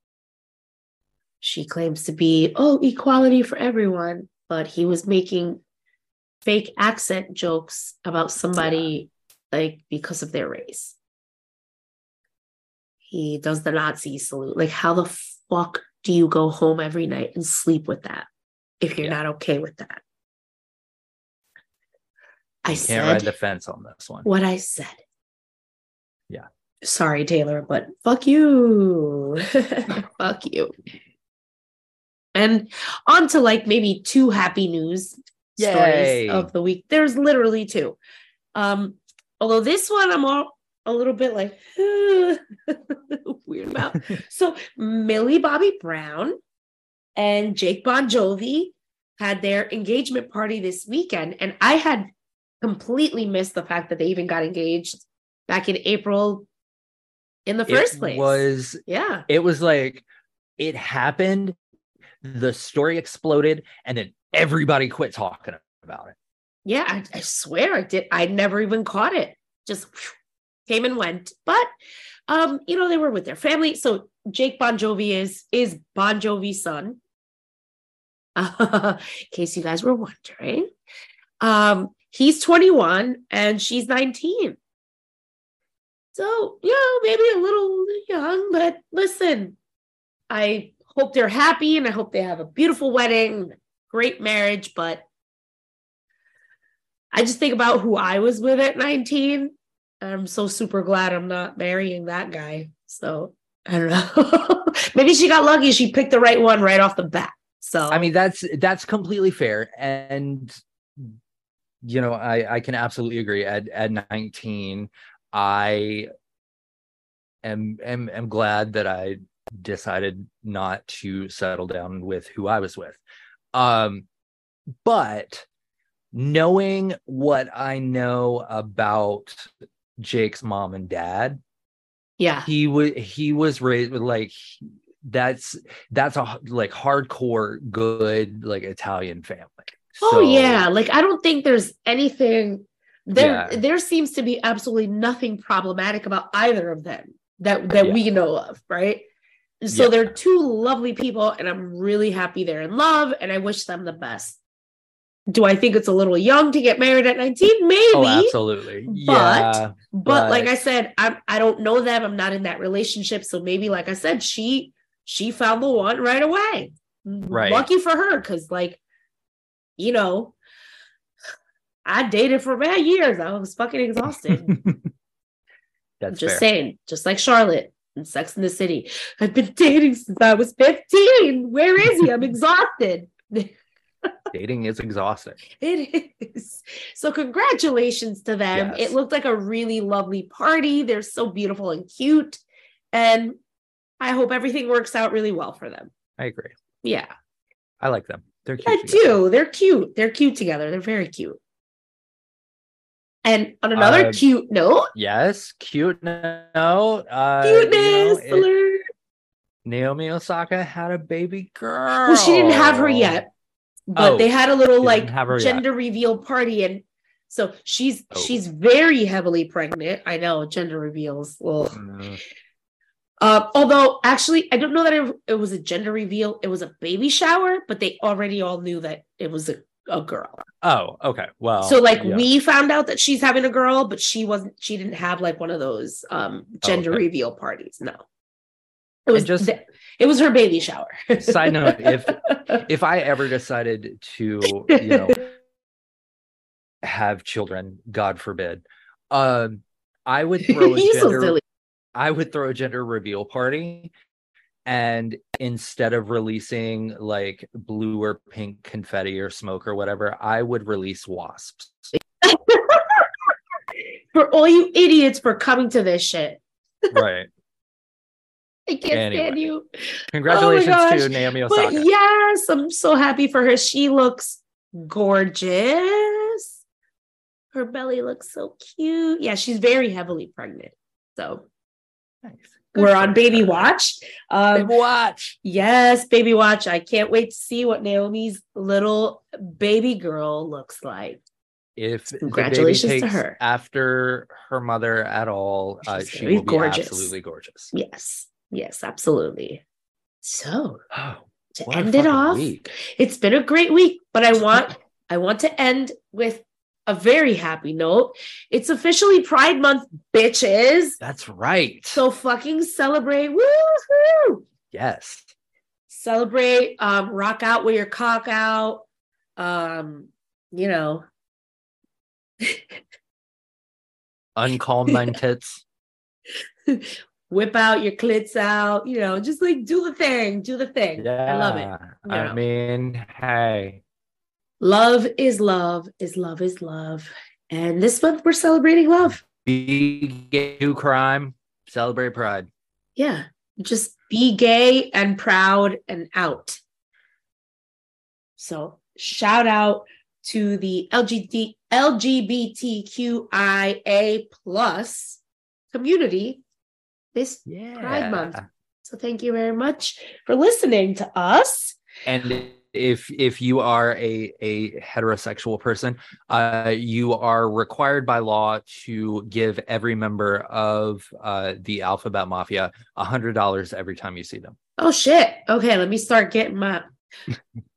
She claims to be, oh, equality for everyone, but he was making fake accent jokes about somebody like because of their race. He does the Nazi salute. Like, how the fuck do you go home every night and sleep with that if you're Yeah. not okay with that? I You can't ride the fence on this one. what I said. Yeah. Sorry, Taylor, but fuck you. *laughs* fuck you. And on to like maybe two happy news Yay. stories of the week. There's literally two. Um, although this one I'm all a little bit like *laughs* weird about. *laughs* so Millie Bobby Brown and Jake Bon Jovi had their engagement party this weekend, and I had completely missed the fact that they even got engaged back in April in the first it place. was yeah. it was like it happened the story exploded and then everybody quit talking about it Yeah, I, I swear I did. I never even caught it. Just whew, came and went. But um, you know, they were with their family. So Jake Bon Jovi is is Bon Jovi's son. *laughs* in case you guys were wondering. Um, he's 21 and she's 19. So, you know, maybe a little young, but listen, I hope they're happy and I hope they have a beautiful wedding, great marriage, but I just think about who I was with at 19. I'm so super glad I'm not marrying that guy. So I don't know. *laughs* Maybe she got lucky. She picked the right one right off the bat. So i mean that's that's completely fair and you know i i can absolutely agree at at 19 i am am, am glad that i decided not to settle down with who i was with um but knowing what i know about jake's mom and dad yeah, he was he was raised with like that's that's a like hardcore good like Italian family. oh yeah. Like I don't think there's anything there. Yeah. There seems to be absolutely nothing problematic about either of them that that Yeah. we know of, right? So Yeah. they're two lovely people, and I'm really happy they're in love, and I wish them the best. Do I think it's a little young to get married at 19? Maybe. Oh, absolutely. but- yeah. but like I said, I'm I don't know them. I'm not in that relationship. So maybe, like I said, she she found the one right away. Right. Lucky for her, because like, you know, I dated for many years. I was fucking exhausted. *laughs* That's just fair. saying, just like Charlotte and Sex in the City. I've been dating since I was 15. Where is he? I'm *laughs* exhausted. Dating is exhausting. It is. So congratulations to them. Yes. It looked like a really lovely party. They're so beautiful and cute. And I hope everything works out really well for them. I agree. Yeah. I like them. They're cute. I together. do. They're cute. They're cute together. They're very cute. And on another Uh, cute note, Yes, cute note. Uh, cuteness you know, it-. Naomi Osaka had a baby girl. Well, she didn't have her yet, but Oh, they had a little like her yet. gender reveal party, and so she's Oh. she's very heavily pregnant. I know gender reveals. Well, Mm, uh, although actually, I don't know that it, it was a gender reveal. It was a baby shower, but they already all knew that it was a, a girl. Oh, okay. Well, so like yeah. we found out that she's having a girl, but she wasn't. She didn't have like one of those um gender Oh, okay. reveal parties. No, it was just- it was her baby shower. Side note, if *laughs* if I ever decided to, you know, have children, God forbid, um, I would *laughs* throw a so gender. silly. I would throw a gender reveal party, and instead of releasing like blue or pink confetti or smoke or whatever, I would release wasps. *laughs* for all you idiots for coming to this shit. Right. I can't stand you. Congratulations gosh. to Naomi Osaka. But yes, I'm so happy for her. She looks gorgeous. Her belly looks so cute. Yeah, she's very heavily pregnant. So Nice. Good we're on baby watch. Um, Baby watch. yes, baby watch. I can't wait to see what Naomi's little baby girl looks like. if Congratulations to her. after her mother at all, uh, She's she will be gorgeous. absolutely gorgeous. Yes, yes, absolutely. So Oh, to end it off, week. it's been a great week, but I want I want to end with a very happy note. It's officially Pride Month, bitches. That's right. So fucking celebrate. Woohoo! yes. celebrate, um, rock out with your cock out. Um, you know, *laughs* Uncalm nine *laughs* tits. *laughs* whip out your clits out, you know, just like do the thing, do the thing. Yeah. I love it. I No. mean, hey. Love is love, is love is love. And this month we're celebrating love. Be gay, do crime, celebrate pride. Yeah. Just be gay and proud and out. So shout out to the LGBT, LGBTQIA plus community this Yeah. Pride Month. So thank you very much for listening to us. And if if you are a a heterosexual person, uh, you are required by law to give every member of uh, the Alphabet Mafia a hundred dollars every time you see them. Oh shit. Okay, let me start getting my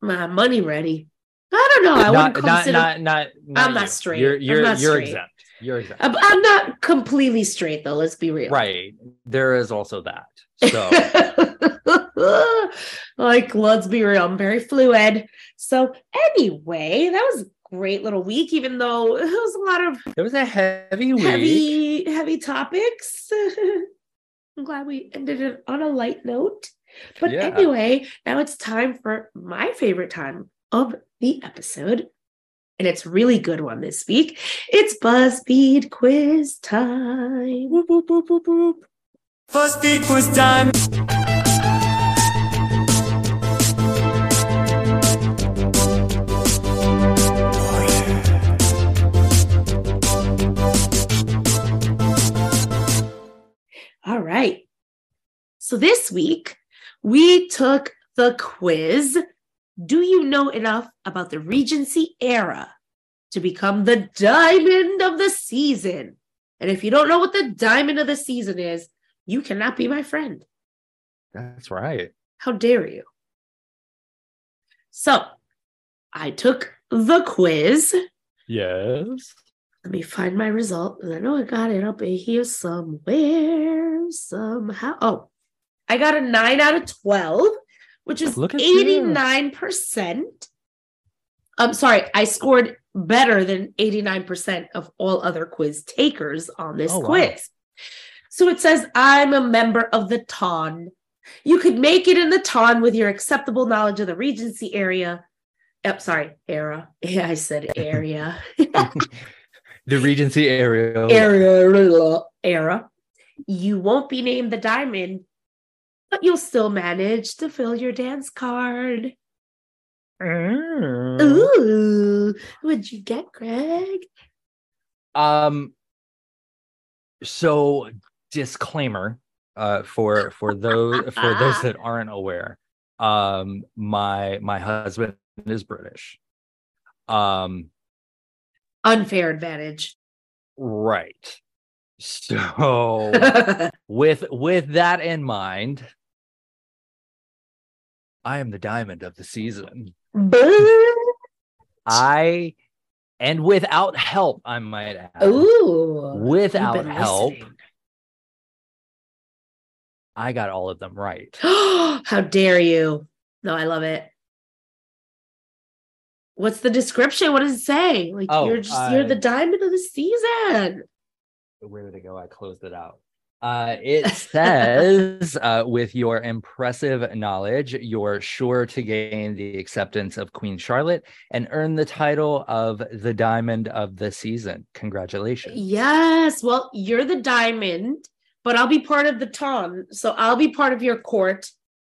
my money ready. I don't know. I not, wouldn't not, consider not, not, not I'm not you. straight. You're I'm you're not you're straight. exempt. You're exempt. I'm, not completely straight though. Let's be real. Right. There is also that. So *laughs* like, let's be real. I'm very fluid. So anyway, that was a great little week, even though it was a lot of it was a heavy week. heavy, heavy topics. *laughs* I'm glad we ended it on a light note. But Yeah. anyway, now it's time for my favorite time of the episode. And it's really good one this week. It's BuzzFeed quiz time. Whoop, whoop, whoop, whoop, whoop. First beat quiz time. All right. So this week, we took the quiz Do you know enough about the Regency era to become the diamond of the season? And if you don't know what the diamond of the season is, you cannot be my friend. That's right. How dare you? So I took the quiz. Yes. Let me find my result. I know I got it up in here somewhere, somehow. Oh, I got a nine out of 12, which is Look at you. 89%. I'm sorry, I scored better than 89% of all other quiz takers on this Oh, wow. quiz. So it says, I'm a member of the TON. You could make it in the TON with your acceptable knowledge of the Regency area. Oh, sorry, era. Yeah, I said area. *laughs* The Regency area. era era. You won't be named the diamond, but you'll still manage to fill your dance card. Mm. Ooh, what'd you get, Greg? Um. So, disclaimer, uh, for for those for those that aren't aware, um, my my husband is British. Um. Unfair advantage. Right. So, *laughs* with with that in mind, I am the diamond of the season. I and without help, I might add. Ooh. Without help, listening. I got all of them right. *gasps* How dare you? No, I love it. What's the description? What does it say? Like Oh, you're just you're uh, the diamond of the season. Where did it go? I closed it out. Uh, it *laughs* says, uh, with your impressive knowledge, you're sure to gain the acceptance of Queen Charlotte and earn the title of the Diamond of the Season. Congratulations. Yes. Well, you're the diamond, but I'll be part of the ton. So I'll be part of your court.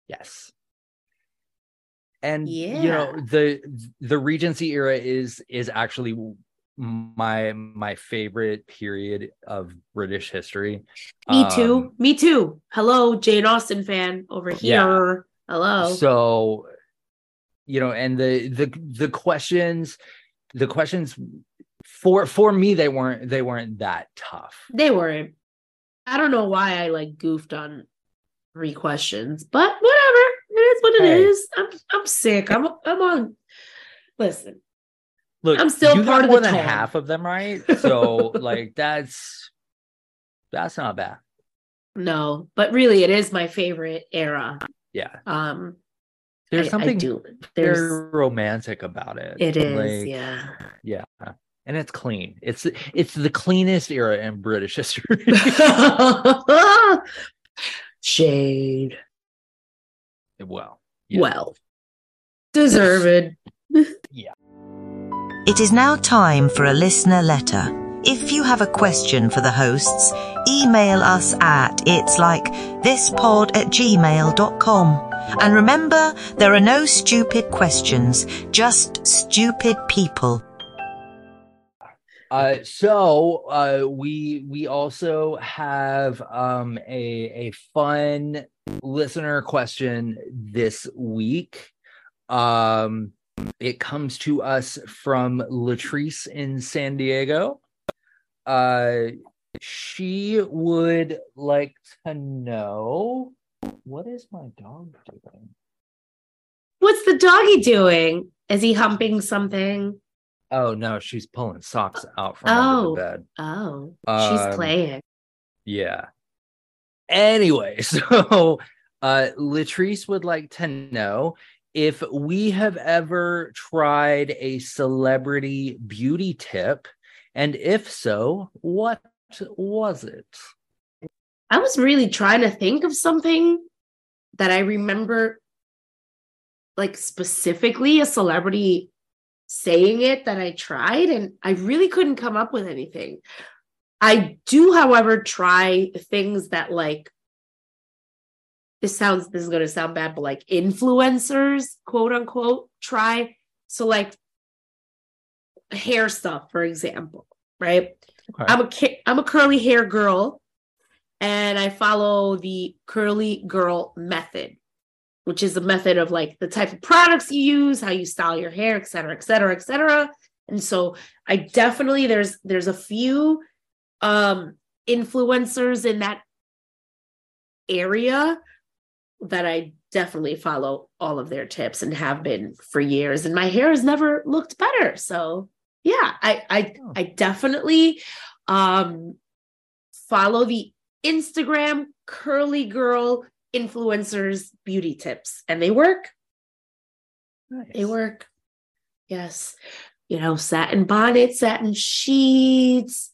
Yes. And yeah. you know the the Regency era is is actually my my favorite period of British history. Me too. Um, Me too. Hello, Jane Austen fan over Yeah. here. Hello. So, you know, and the the the questions, the questions for for me they weren't they weren't that tough. they weren't. I don't know why I like goofed on three questions, but whatever. It is what it is. Hey. I'm I'm sick. I'm I'm on. Listen, Look, I'm still part of more the than half of them right. So, *laughs* like that's that's not bad. no, but really, it is my favorite era. Yeah. Um, There's I- something I do. There's very romantic about it. it is, Like, yeah. yeah. And it's clean. It's it's the cleanest era in British history. *laughs* *laughs* Shade. well, yeah. Well, deserved. It is now time for a listener letter. If you have a question for the hosts, email us at it's like thispod at gmail.com. And remember, there are no stupid questions, just stupid people. Uh, so uh, we we also have um, a a fun listener question this week. Um, it comes to us from Latrice in San Diego. Uh, she would like to know what is my dog doing? What's the doggy doing? Is he humping something? Oh no, she's pulling socks out from under Oh. the bed. Oh, Um, she's playing. Yeah. Anyway, *laughs* so uh Latrice would like to know if we have ever tried a celebrity beauty tip, and if so, what was it? I was really trying to think of something that I remember, like specifically a celebrity saying it that I tried, and I really couldn't come up with anything. I do, however, try things that like this sounds this is going to sound bad, but like influencers, quote unquote, try. So like hair stuff, for example, right? Okay. I'm a I'm a curly hair girl, and I follow the curly girl method, which is a method of like the type of products you use, how you style your hair, et cetera, et cetera, et cetera. And so I definitely there's there's a few um influencers in that area that I definitely follow all of their tips and have been for years. And my hair has never looked better. So yeah I I Oh. I definitely um follow the Instagram curly girl influencers beauty tips. And they work. They work. Yes. You know satin bonnets satin sheets.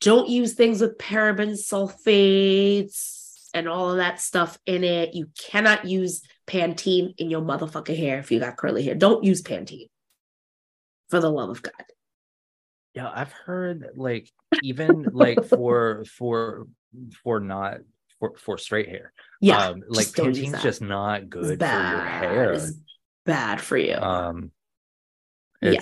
Don't use things with paraben sulfates and all of that stuff in it you cannot use pantene in your motherfucking hair if you got curly hair don't use pantene for the love of god Yeah, I've heard like even like *laughs* for for for not for for straight hair. yeah um like just don't use Pantene's just not It's good for your hair. It's bad for you um Yeah.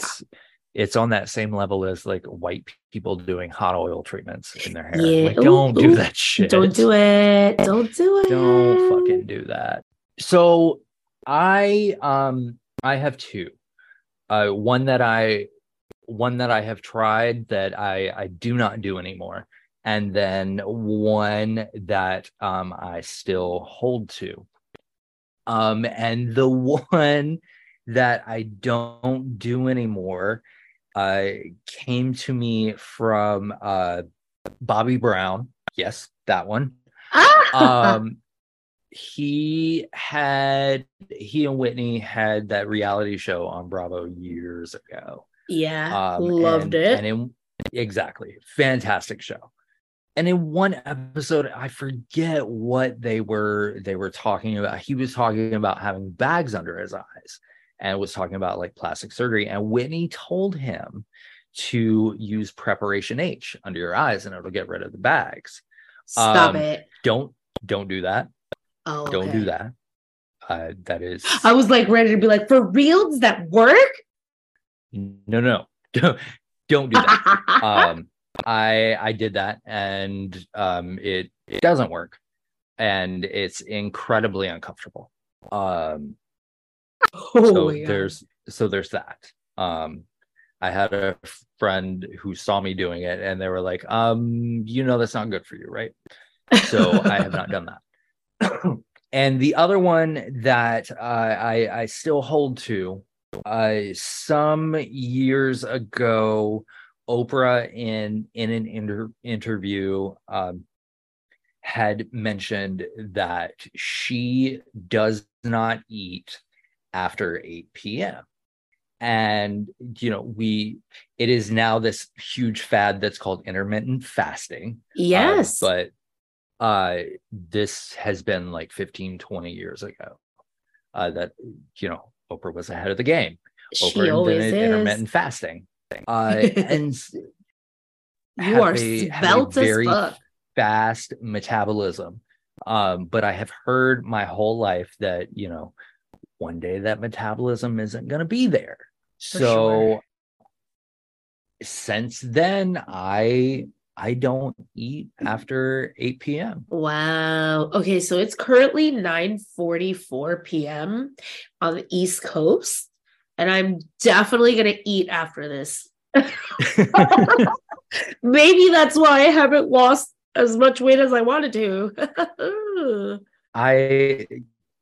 It's on that same level as like white people doing hot oil treatments in their hair. Yeah. like Ooh, don't do that shit. Don't do it. Don't do it don't fucking do that. So i um i have two. Uh one that i one that i have tried that i i do not do anymore and then one that um i still hold to. Um and the *laughs* one that i don't do anymore uh came to me from uh bobby brown. Yes that one. Ah! um he had he and whitney had that reality show on bravo years ago. Yeah um loved and- it. and in exactly fantastic show. And in one episode i forget what they were they were talking about. He was talking about having bags under his eyes and was talking about like plastic surgery and whitney told him to use preparation h under your eyes and it'll get rid of the bags. Stop um, it. don't don't do that. Oh don't okay. do that. Uh that is *gasps* I was like ready to be like, for real? Does that work? no no don't *laughs* don't do that. *laughs* Um i i did that and um it it doesn't work and it's incredibly uncomfortable. Um oh so God. there's so there's that. Um i had a friend who saw me doing it and they were like um you know that's not good for you right? So i have not done that. *laughs* And the other one that uh, i i still hold to uh some years ago oprah in in an inter- interview um had mentioned that she does not eat after 8 p.m. And you know, we it is now this huge fad that's called intermittent fasting. Uh, Yes. but uh this has been like 15, 20 years ago. Uh that you know, Oprah was ahead of the game. she Oprah always is. intermittent fasting. Uh *laughs* and You are a- a svelte as very fuck. fast metabolism. Um, but I have heard my whole life that, you know, one day that metabolism isn't going to be there. For so sure. since then, I I don't eat after 8 p.m. Wow. Okay, so it's currently 9:44 p.m. on the East Coast, and I'm definitely gonna eat after this. *laughs* Maybe that's why I haven't lost as much weight as I wanted to. *laughs* I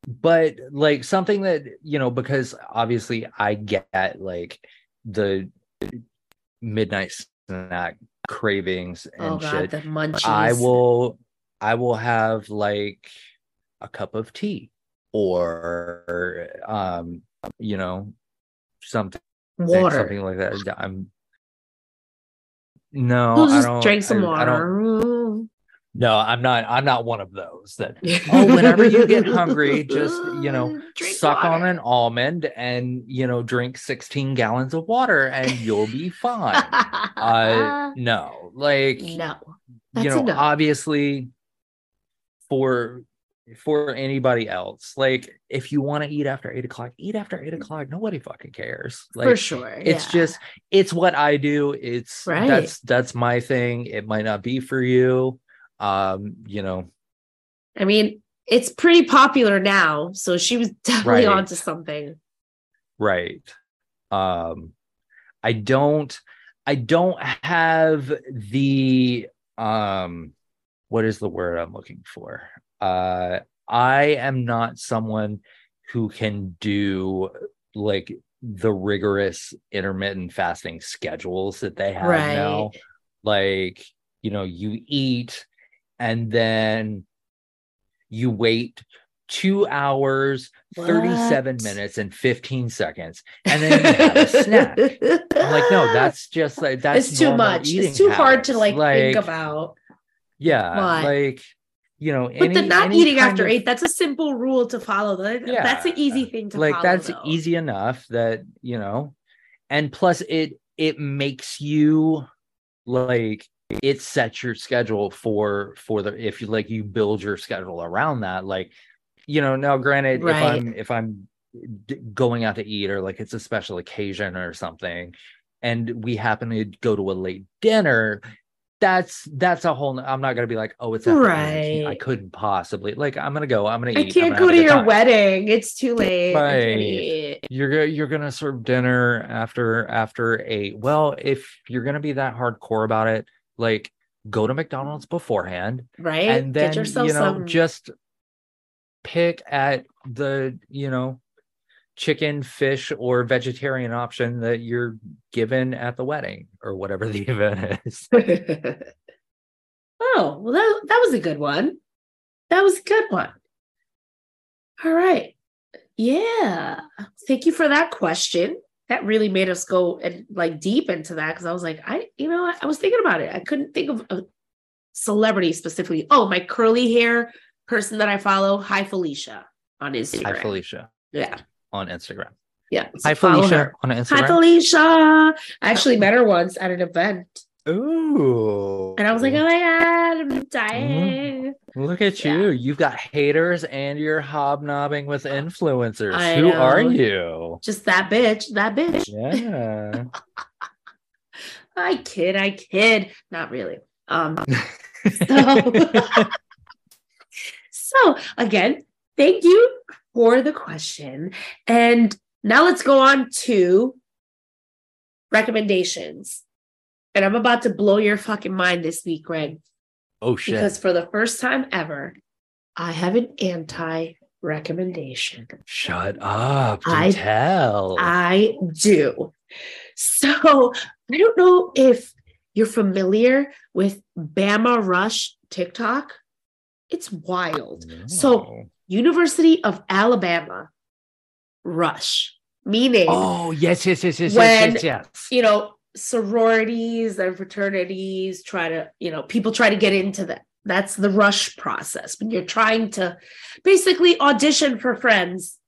but like something that you know because obviously I get like the midnight snack cravings and oh god, shit. the munchies. I will I will have like a cup of tea or um you know something water. something like that. I'm no, We'll I just don't drink some I- I don't- water. No, I'm not I'm not one of those that *laughs* oh whenever you get hungry *laughs* just you know Drink suck on an almond and you know drink 16 gallons of water and you'll be fine. uh *laughs* no, like no. you know enough. obviously for for anybody else like if you want to eat after eight o'clock eat after eight o'clock nobody fucking cares like For sure. it's yeah. just it's what i do it's Right. that's that's my thing it might not be for you um you know I mean, it's pretty popular now, so she was *laughs* definitely Right. onto something. right um i don't i don't have the um what is the word i'm looking for uh i am not someone who can do like the rigorous intermittent fasting schedules that they have right. now like you know you eat and then you wait two hours 37 minutes and 15 seconds and then you have a snack i'm like no *laughs* that's just like that's it's too much. It's too hard to habits. like, think about. yeah Why? like you know But the not any eating after of- eight, that's a simple rule to follow. Like, That's an easy thing to like follow. that's though. easy enough that you know and plus it it makes you like it sets your schedule for for the if you like you build your schedule around that like you know now granted if i'm if i'm d- going out to eat or like it's a special occasion or something and we happen to go to a late dinner that's that's a whole i'm not gonna be like oh it's 8, i couldn't possibly like i'm gonna go i'm gonna I eat I'm can't gonna go to your time. wedding. It's too late. Right. you're go- you're gonna serve dinner after after eight. Well, if you're gonna be that hardcore about it, like go to McDonald's beforehand, Right? and then Get yourself you know some. just pick at the you know chicken, fish, or vegetarian option that you're given at the wedding or whatever the *laughs* event is. *laughs* oh, well, that, that was a good one. That was a good one. All right. Yeah. Thank you for that question. That really made us go and like deep into that because I was like, I, you know? I was thinking about it. I couldn't think of a celebrity specifically. Oh, my curly hair person that I follow. Hi, Felicia on Instagram. Hi, Felicia Yeah. on Instagram. Yeah. so Hi, Felicia her. on Hi, Instagram. Felicia. I actually met her once at an event. Ooh, And I was like, oh my God, I'm dying. Look at Yeah. you. You've got haters and you're hobnobbing with influencers. I Who are you? Just that bitch, that bitch. Yeah. *laughs* I kid, I kid. Not really. Um, so, *laughs* *laughs* so again, thank you for the question. And now let's go on to recommendations. And I'm about to blow your fucking mind this week, Greg, oh shit. because for the first time ever, I have an anti recommendation. Shut up. I- tell. I do. So I don't know if you're familiar with Bama Rush TikTok. It's wild. So University of Alabama rush, meaning Oh yes, yes, yes, yes, When- yes, yes, yes. you know sororities and fraternities try to you know people try to get into that. That's the rush process. When you're trying to basically audition for friends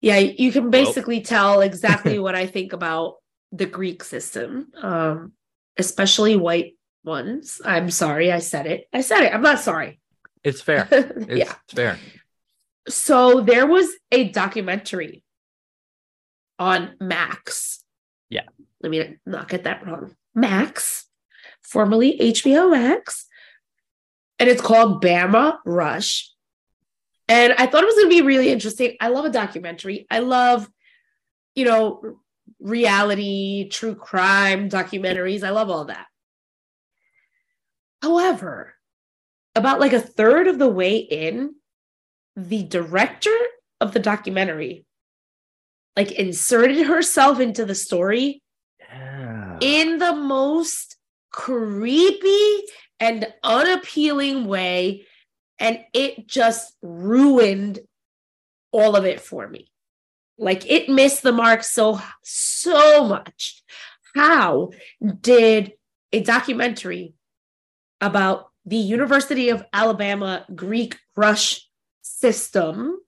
yeah you can basically tell exactly *laughs* what i think about the greek system um especially white ones. I'm sorry i said it. I said it. I'm not sorry. It's fair. *laughs* It's yeah. fair. so there was a documentary on Max. Let me not get that wrong. Max, formerly HBO Max. And it's called Bama Rush. And I thought it was going to be really interesting. I love a documentary. I love, you know, reality, true crime documentaries. I love all that. However, about like a third of the way in, the director of the documentary like inserted herself into the story. In the most creepy and unappealing way and it just ruined all of it for me. Like it missed the mark so so much. How did a documentary about the University of Alabama Greek rush system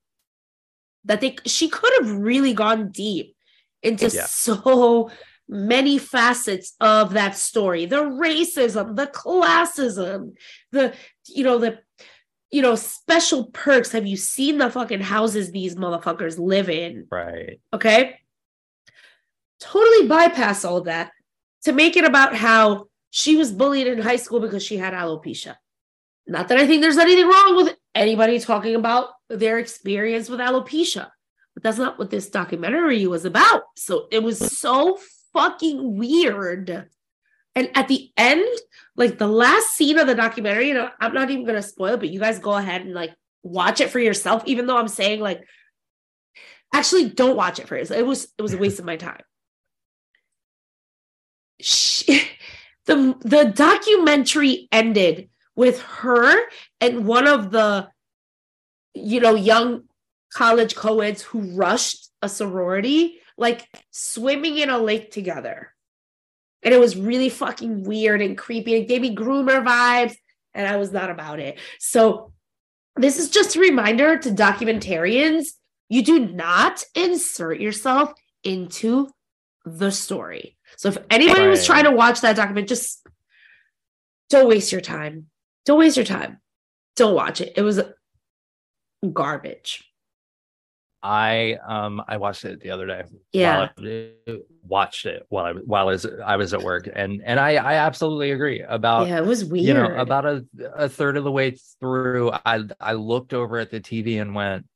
that they she could have really gone deep into Yeah. so many facets of that story. The racism the classism the you know the you know special perks. Have you seen the fucking houses these motherfuckers live in? Right. okay? Totally bypass all of that to make it about how she was bullied in high school because she had alopecia. Not that i think there's anything wrong with anybody talking about their experience with alopecia but that's not what this documentary was about. So it was so fucking weird. And at the end like the last scene of the documentary you know i'm not even to spoil but you guys go ahead and like watch it for yourself even though i'm saying like actually don't watch it for yourself. It was it was a waste of my time. She, *laughs* the the documentary ended with her and one of the you know young college co-eds who rushed a sorority like swimming in a lake together. And it was really fucking weird and creepy. It gave me groomer vibes and i was not about it. So this is just a reminder to documentarians you do not insert yourself into the story. So if anybody was trying to watch that document just don't waste your time. Don't waste your time. Don't watch it. It was garbage I um I watched it the other day. Yeah. I, watched it while I while I was I was at work and and I I absolutely agree about yeah it was weird you know about a a third of the way through I I looked over at the TV and went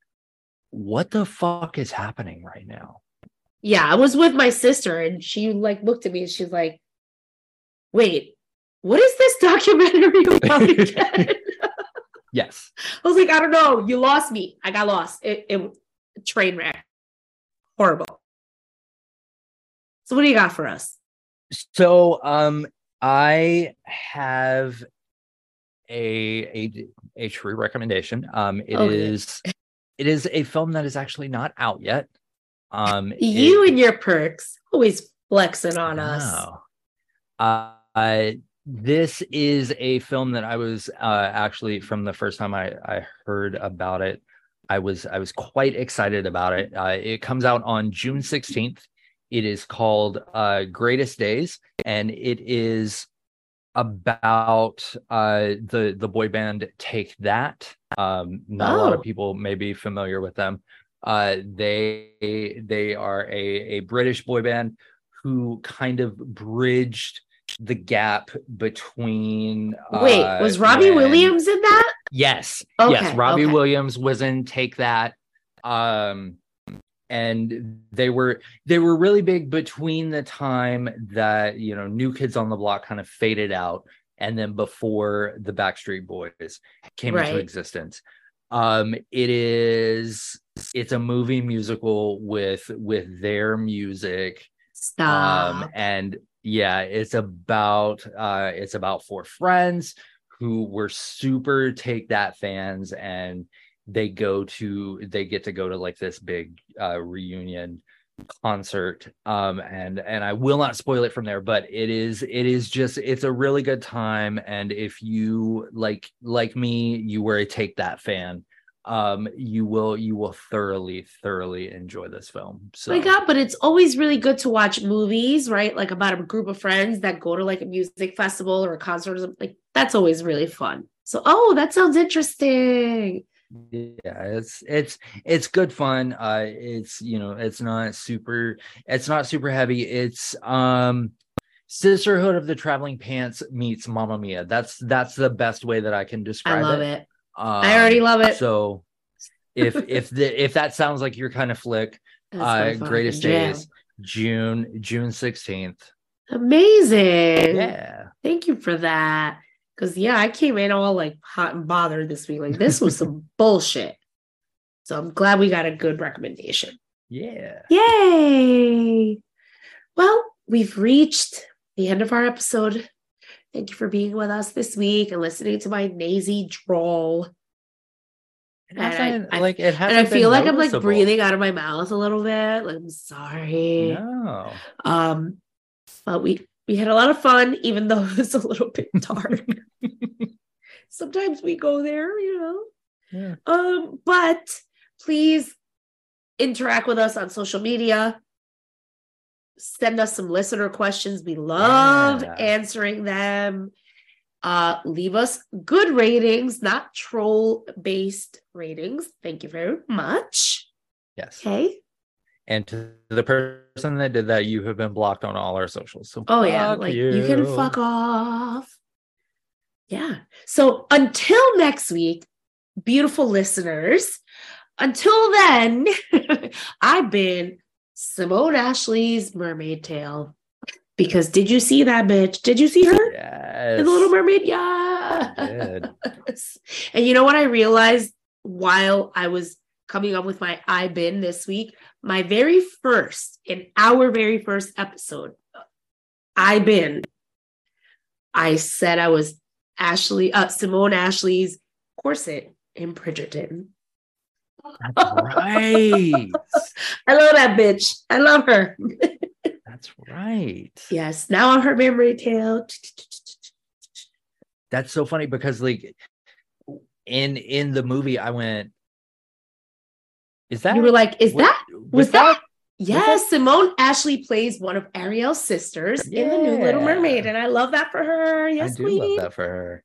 what the fuck is happening right now? yeah i was with my sister and she like looked at me and she's like wait what is this documentary *laughs* about again *laughs* Yes. i was like i don't know you lost me i got lost it, it train wreck horrible so what do you got for us So um I have a a a true recommendation. Um it is Okay. it is a film that is actually not out yet. Um you it- and your perks always flexing on us Uh, uh, this is a film that I was uh, actually from the first time I, I heard about it. I was I was quite excited about it. Uh, it comes out on June sixteenth. It is called uh, Greatest Days, and it is about uh, the the boy band Take That. Um, not a lot of Oh. people may be familiar with them. Uh, they they are a a British boy band who kind of bridged the gap between. wait uh, was robbie when- williams in that Yes. Okay, yes. Robbie okay. Williams was in Take That. Um and they were they were really big between the time that you know New Kids on the Block kind of faded out and then before the Backstreet Boys came into existence. Um it is it's a movie musical with with their music stop um and yeah it's about uh it's about four friends who were super take that fans and they go to they get to go to like this big uh reunion concert. Um and and I will not spoil it from there but it is it is just it's a really good time. And if you like like me you were a take that fan um you will you will thoroughly thoroughly enjoy this film so Oh my god, but it's always really good to watch movies, right? Like about a group of friends that go to like a music festival or a concert or something. Like that's always really fun. So, oh, that sounds interesting. yeah it's it's it's good fun uh it's you know it's not super it's not super heavy it's um sisterhood of the traveling pants meets Mamma Mia that's that's the best way that i can I describe love it, it. Um, I already love it. so if *laughs* if the if that sounds like your kind of flick uh greatest jam. days june june 16th Amazing. yeah Thank you for that. Cause yeah, I came in all like hot and bothered this week. Like this was some *laughs* bullshit. So I'm glad we got a good recommendation. yeah Yay! Well, we've reached the end of our episode. Thank you for being with us this week and listening to my nazy drawl. And I- like it And I feel like I'm like breathing out of my mouth a little bit. Like I'm sorry. no Um, but we we had a lot of fun, even though *laughs* it was a little bit *laughs* dark. Sometimes we go there, you know. Yeah. Um, but please interact with us on social media. Send us some listener questions. We love Yeah. answering them. Uh, leave us good ratings, not troll based ratings. Thank you very much. yes Okay. And to the person that did that, you have been blocked on all our socials. So Oh yeah, like you. can fuck off. Yeah. So until next week, beautiful listeners. Until then, *laughs* I've been Simone Ashley's Mermaid Tail. Because did you see that bitch? Did you see her Yes. in the Little Mermaid? Yeah. *laughs* and you know what I realized while I was coming up with my I bin this week? My very first, in our very first episode, I bin, I said I was Ashley, uh, Simone Ashley's corset in Bridgerton. Right. *laughs* I love that bitch. I love her. *laughs* That's right. yes. Now I'm her memory tail. That's so funny because like in in the movie, I went, is that You were like, is wa- that was that? Yes, Simone Ashley plays one of Ariel's sisters in the new Little Mermaid, and I love that for her. Yes, I do queen. love that for her.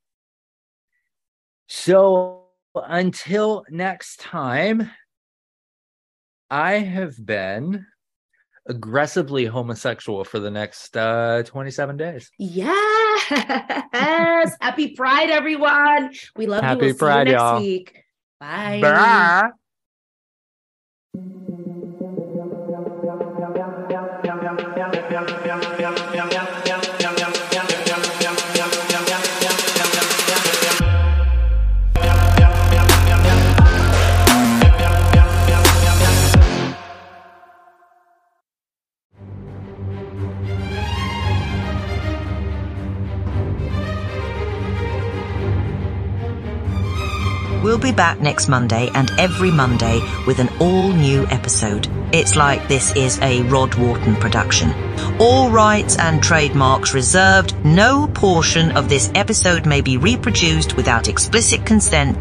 So until next time, I have been aggressively homosexual for the next uh 27 days. Yes, *laughs* happy Pride, everyone. We love Happy you. We'll Pride, you next y'all. week. Bye. Bye. Be back next Monday and every Monday with an all new episode. It's like this is a Rod Warton production. All rights and trademarks reserved. No portion of this episode may be reproduced without explicit consent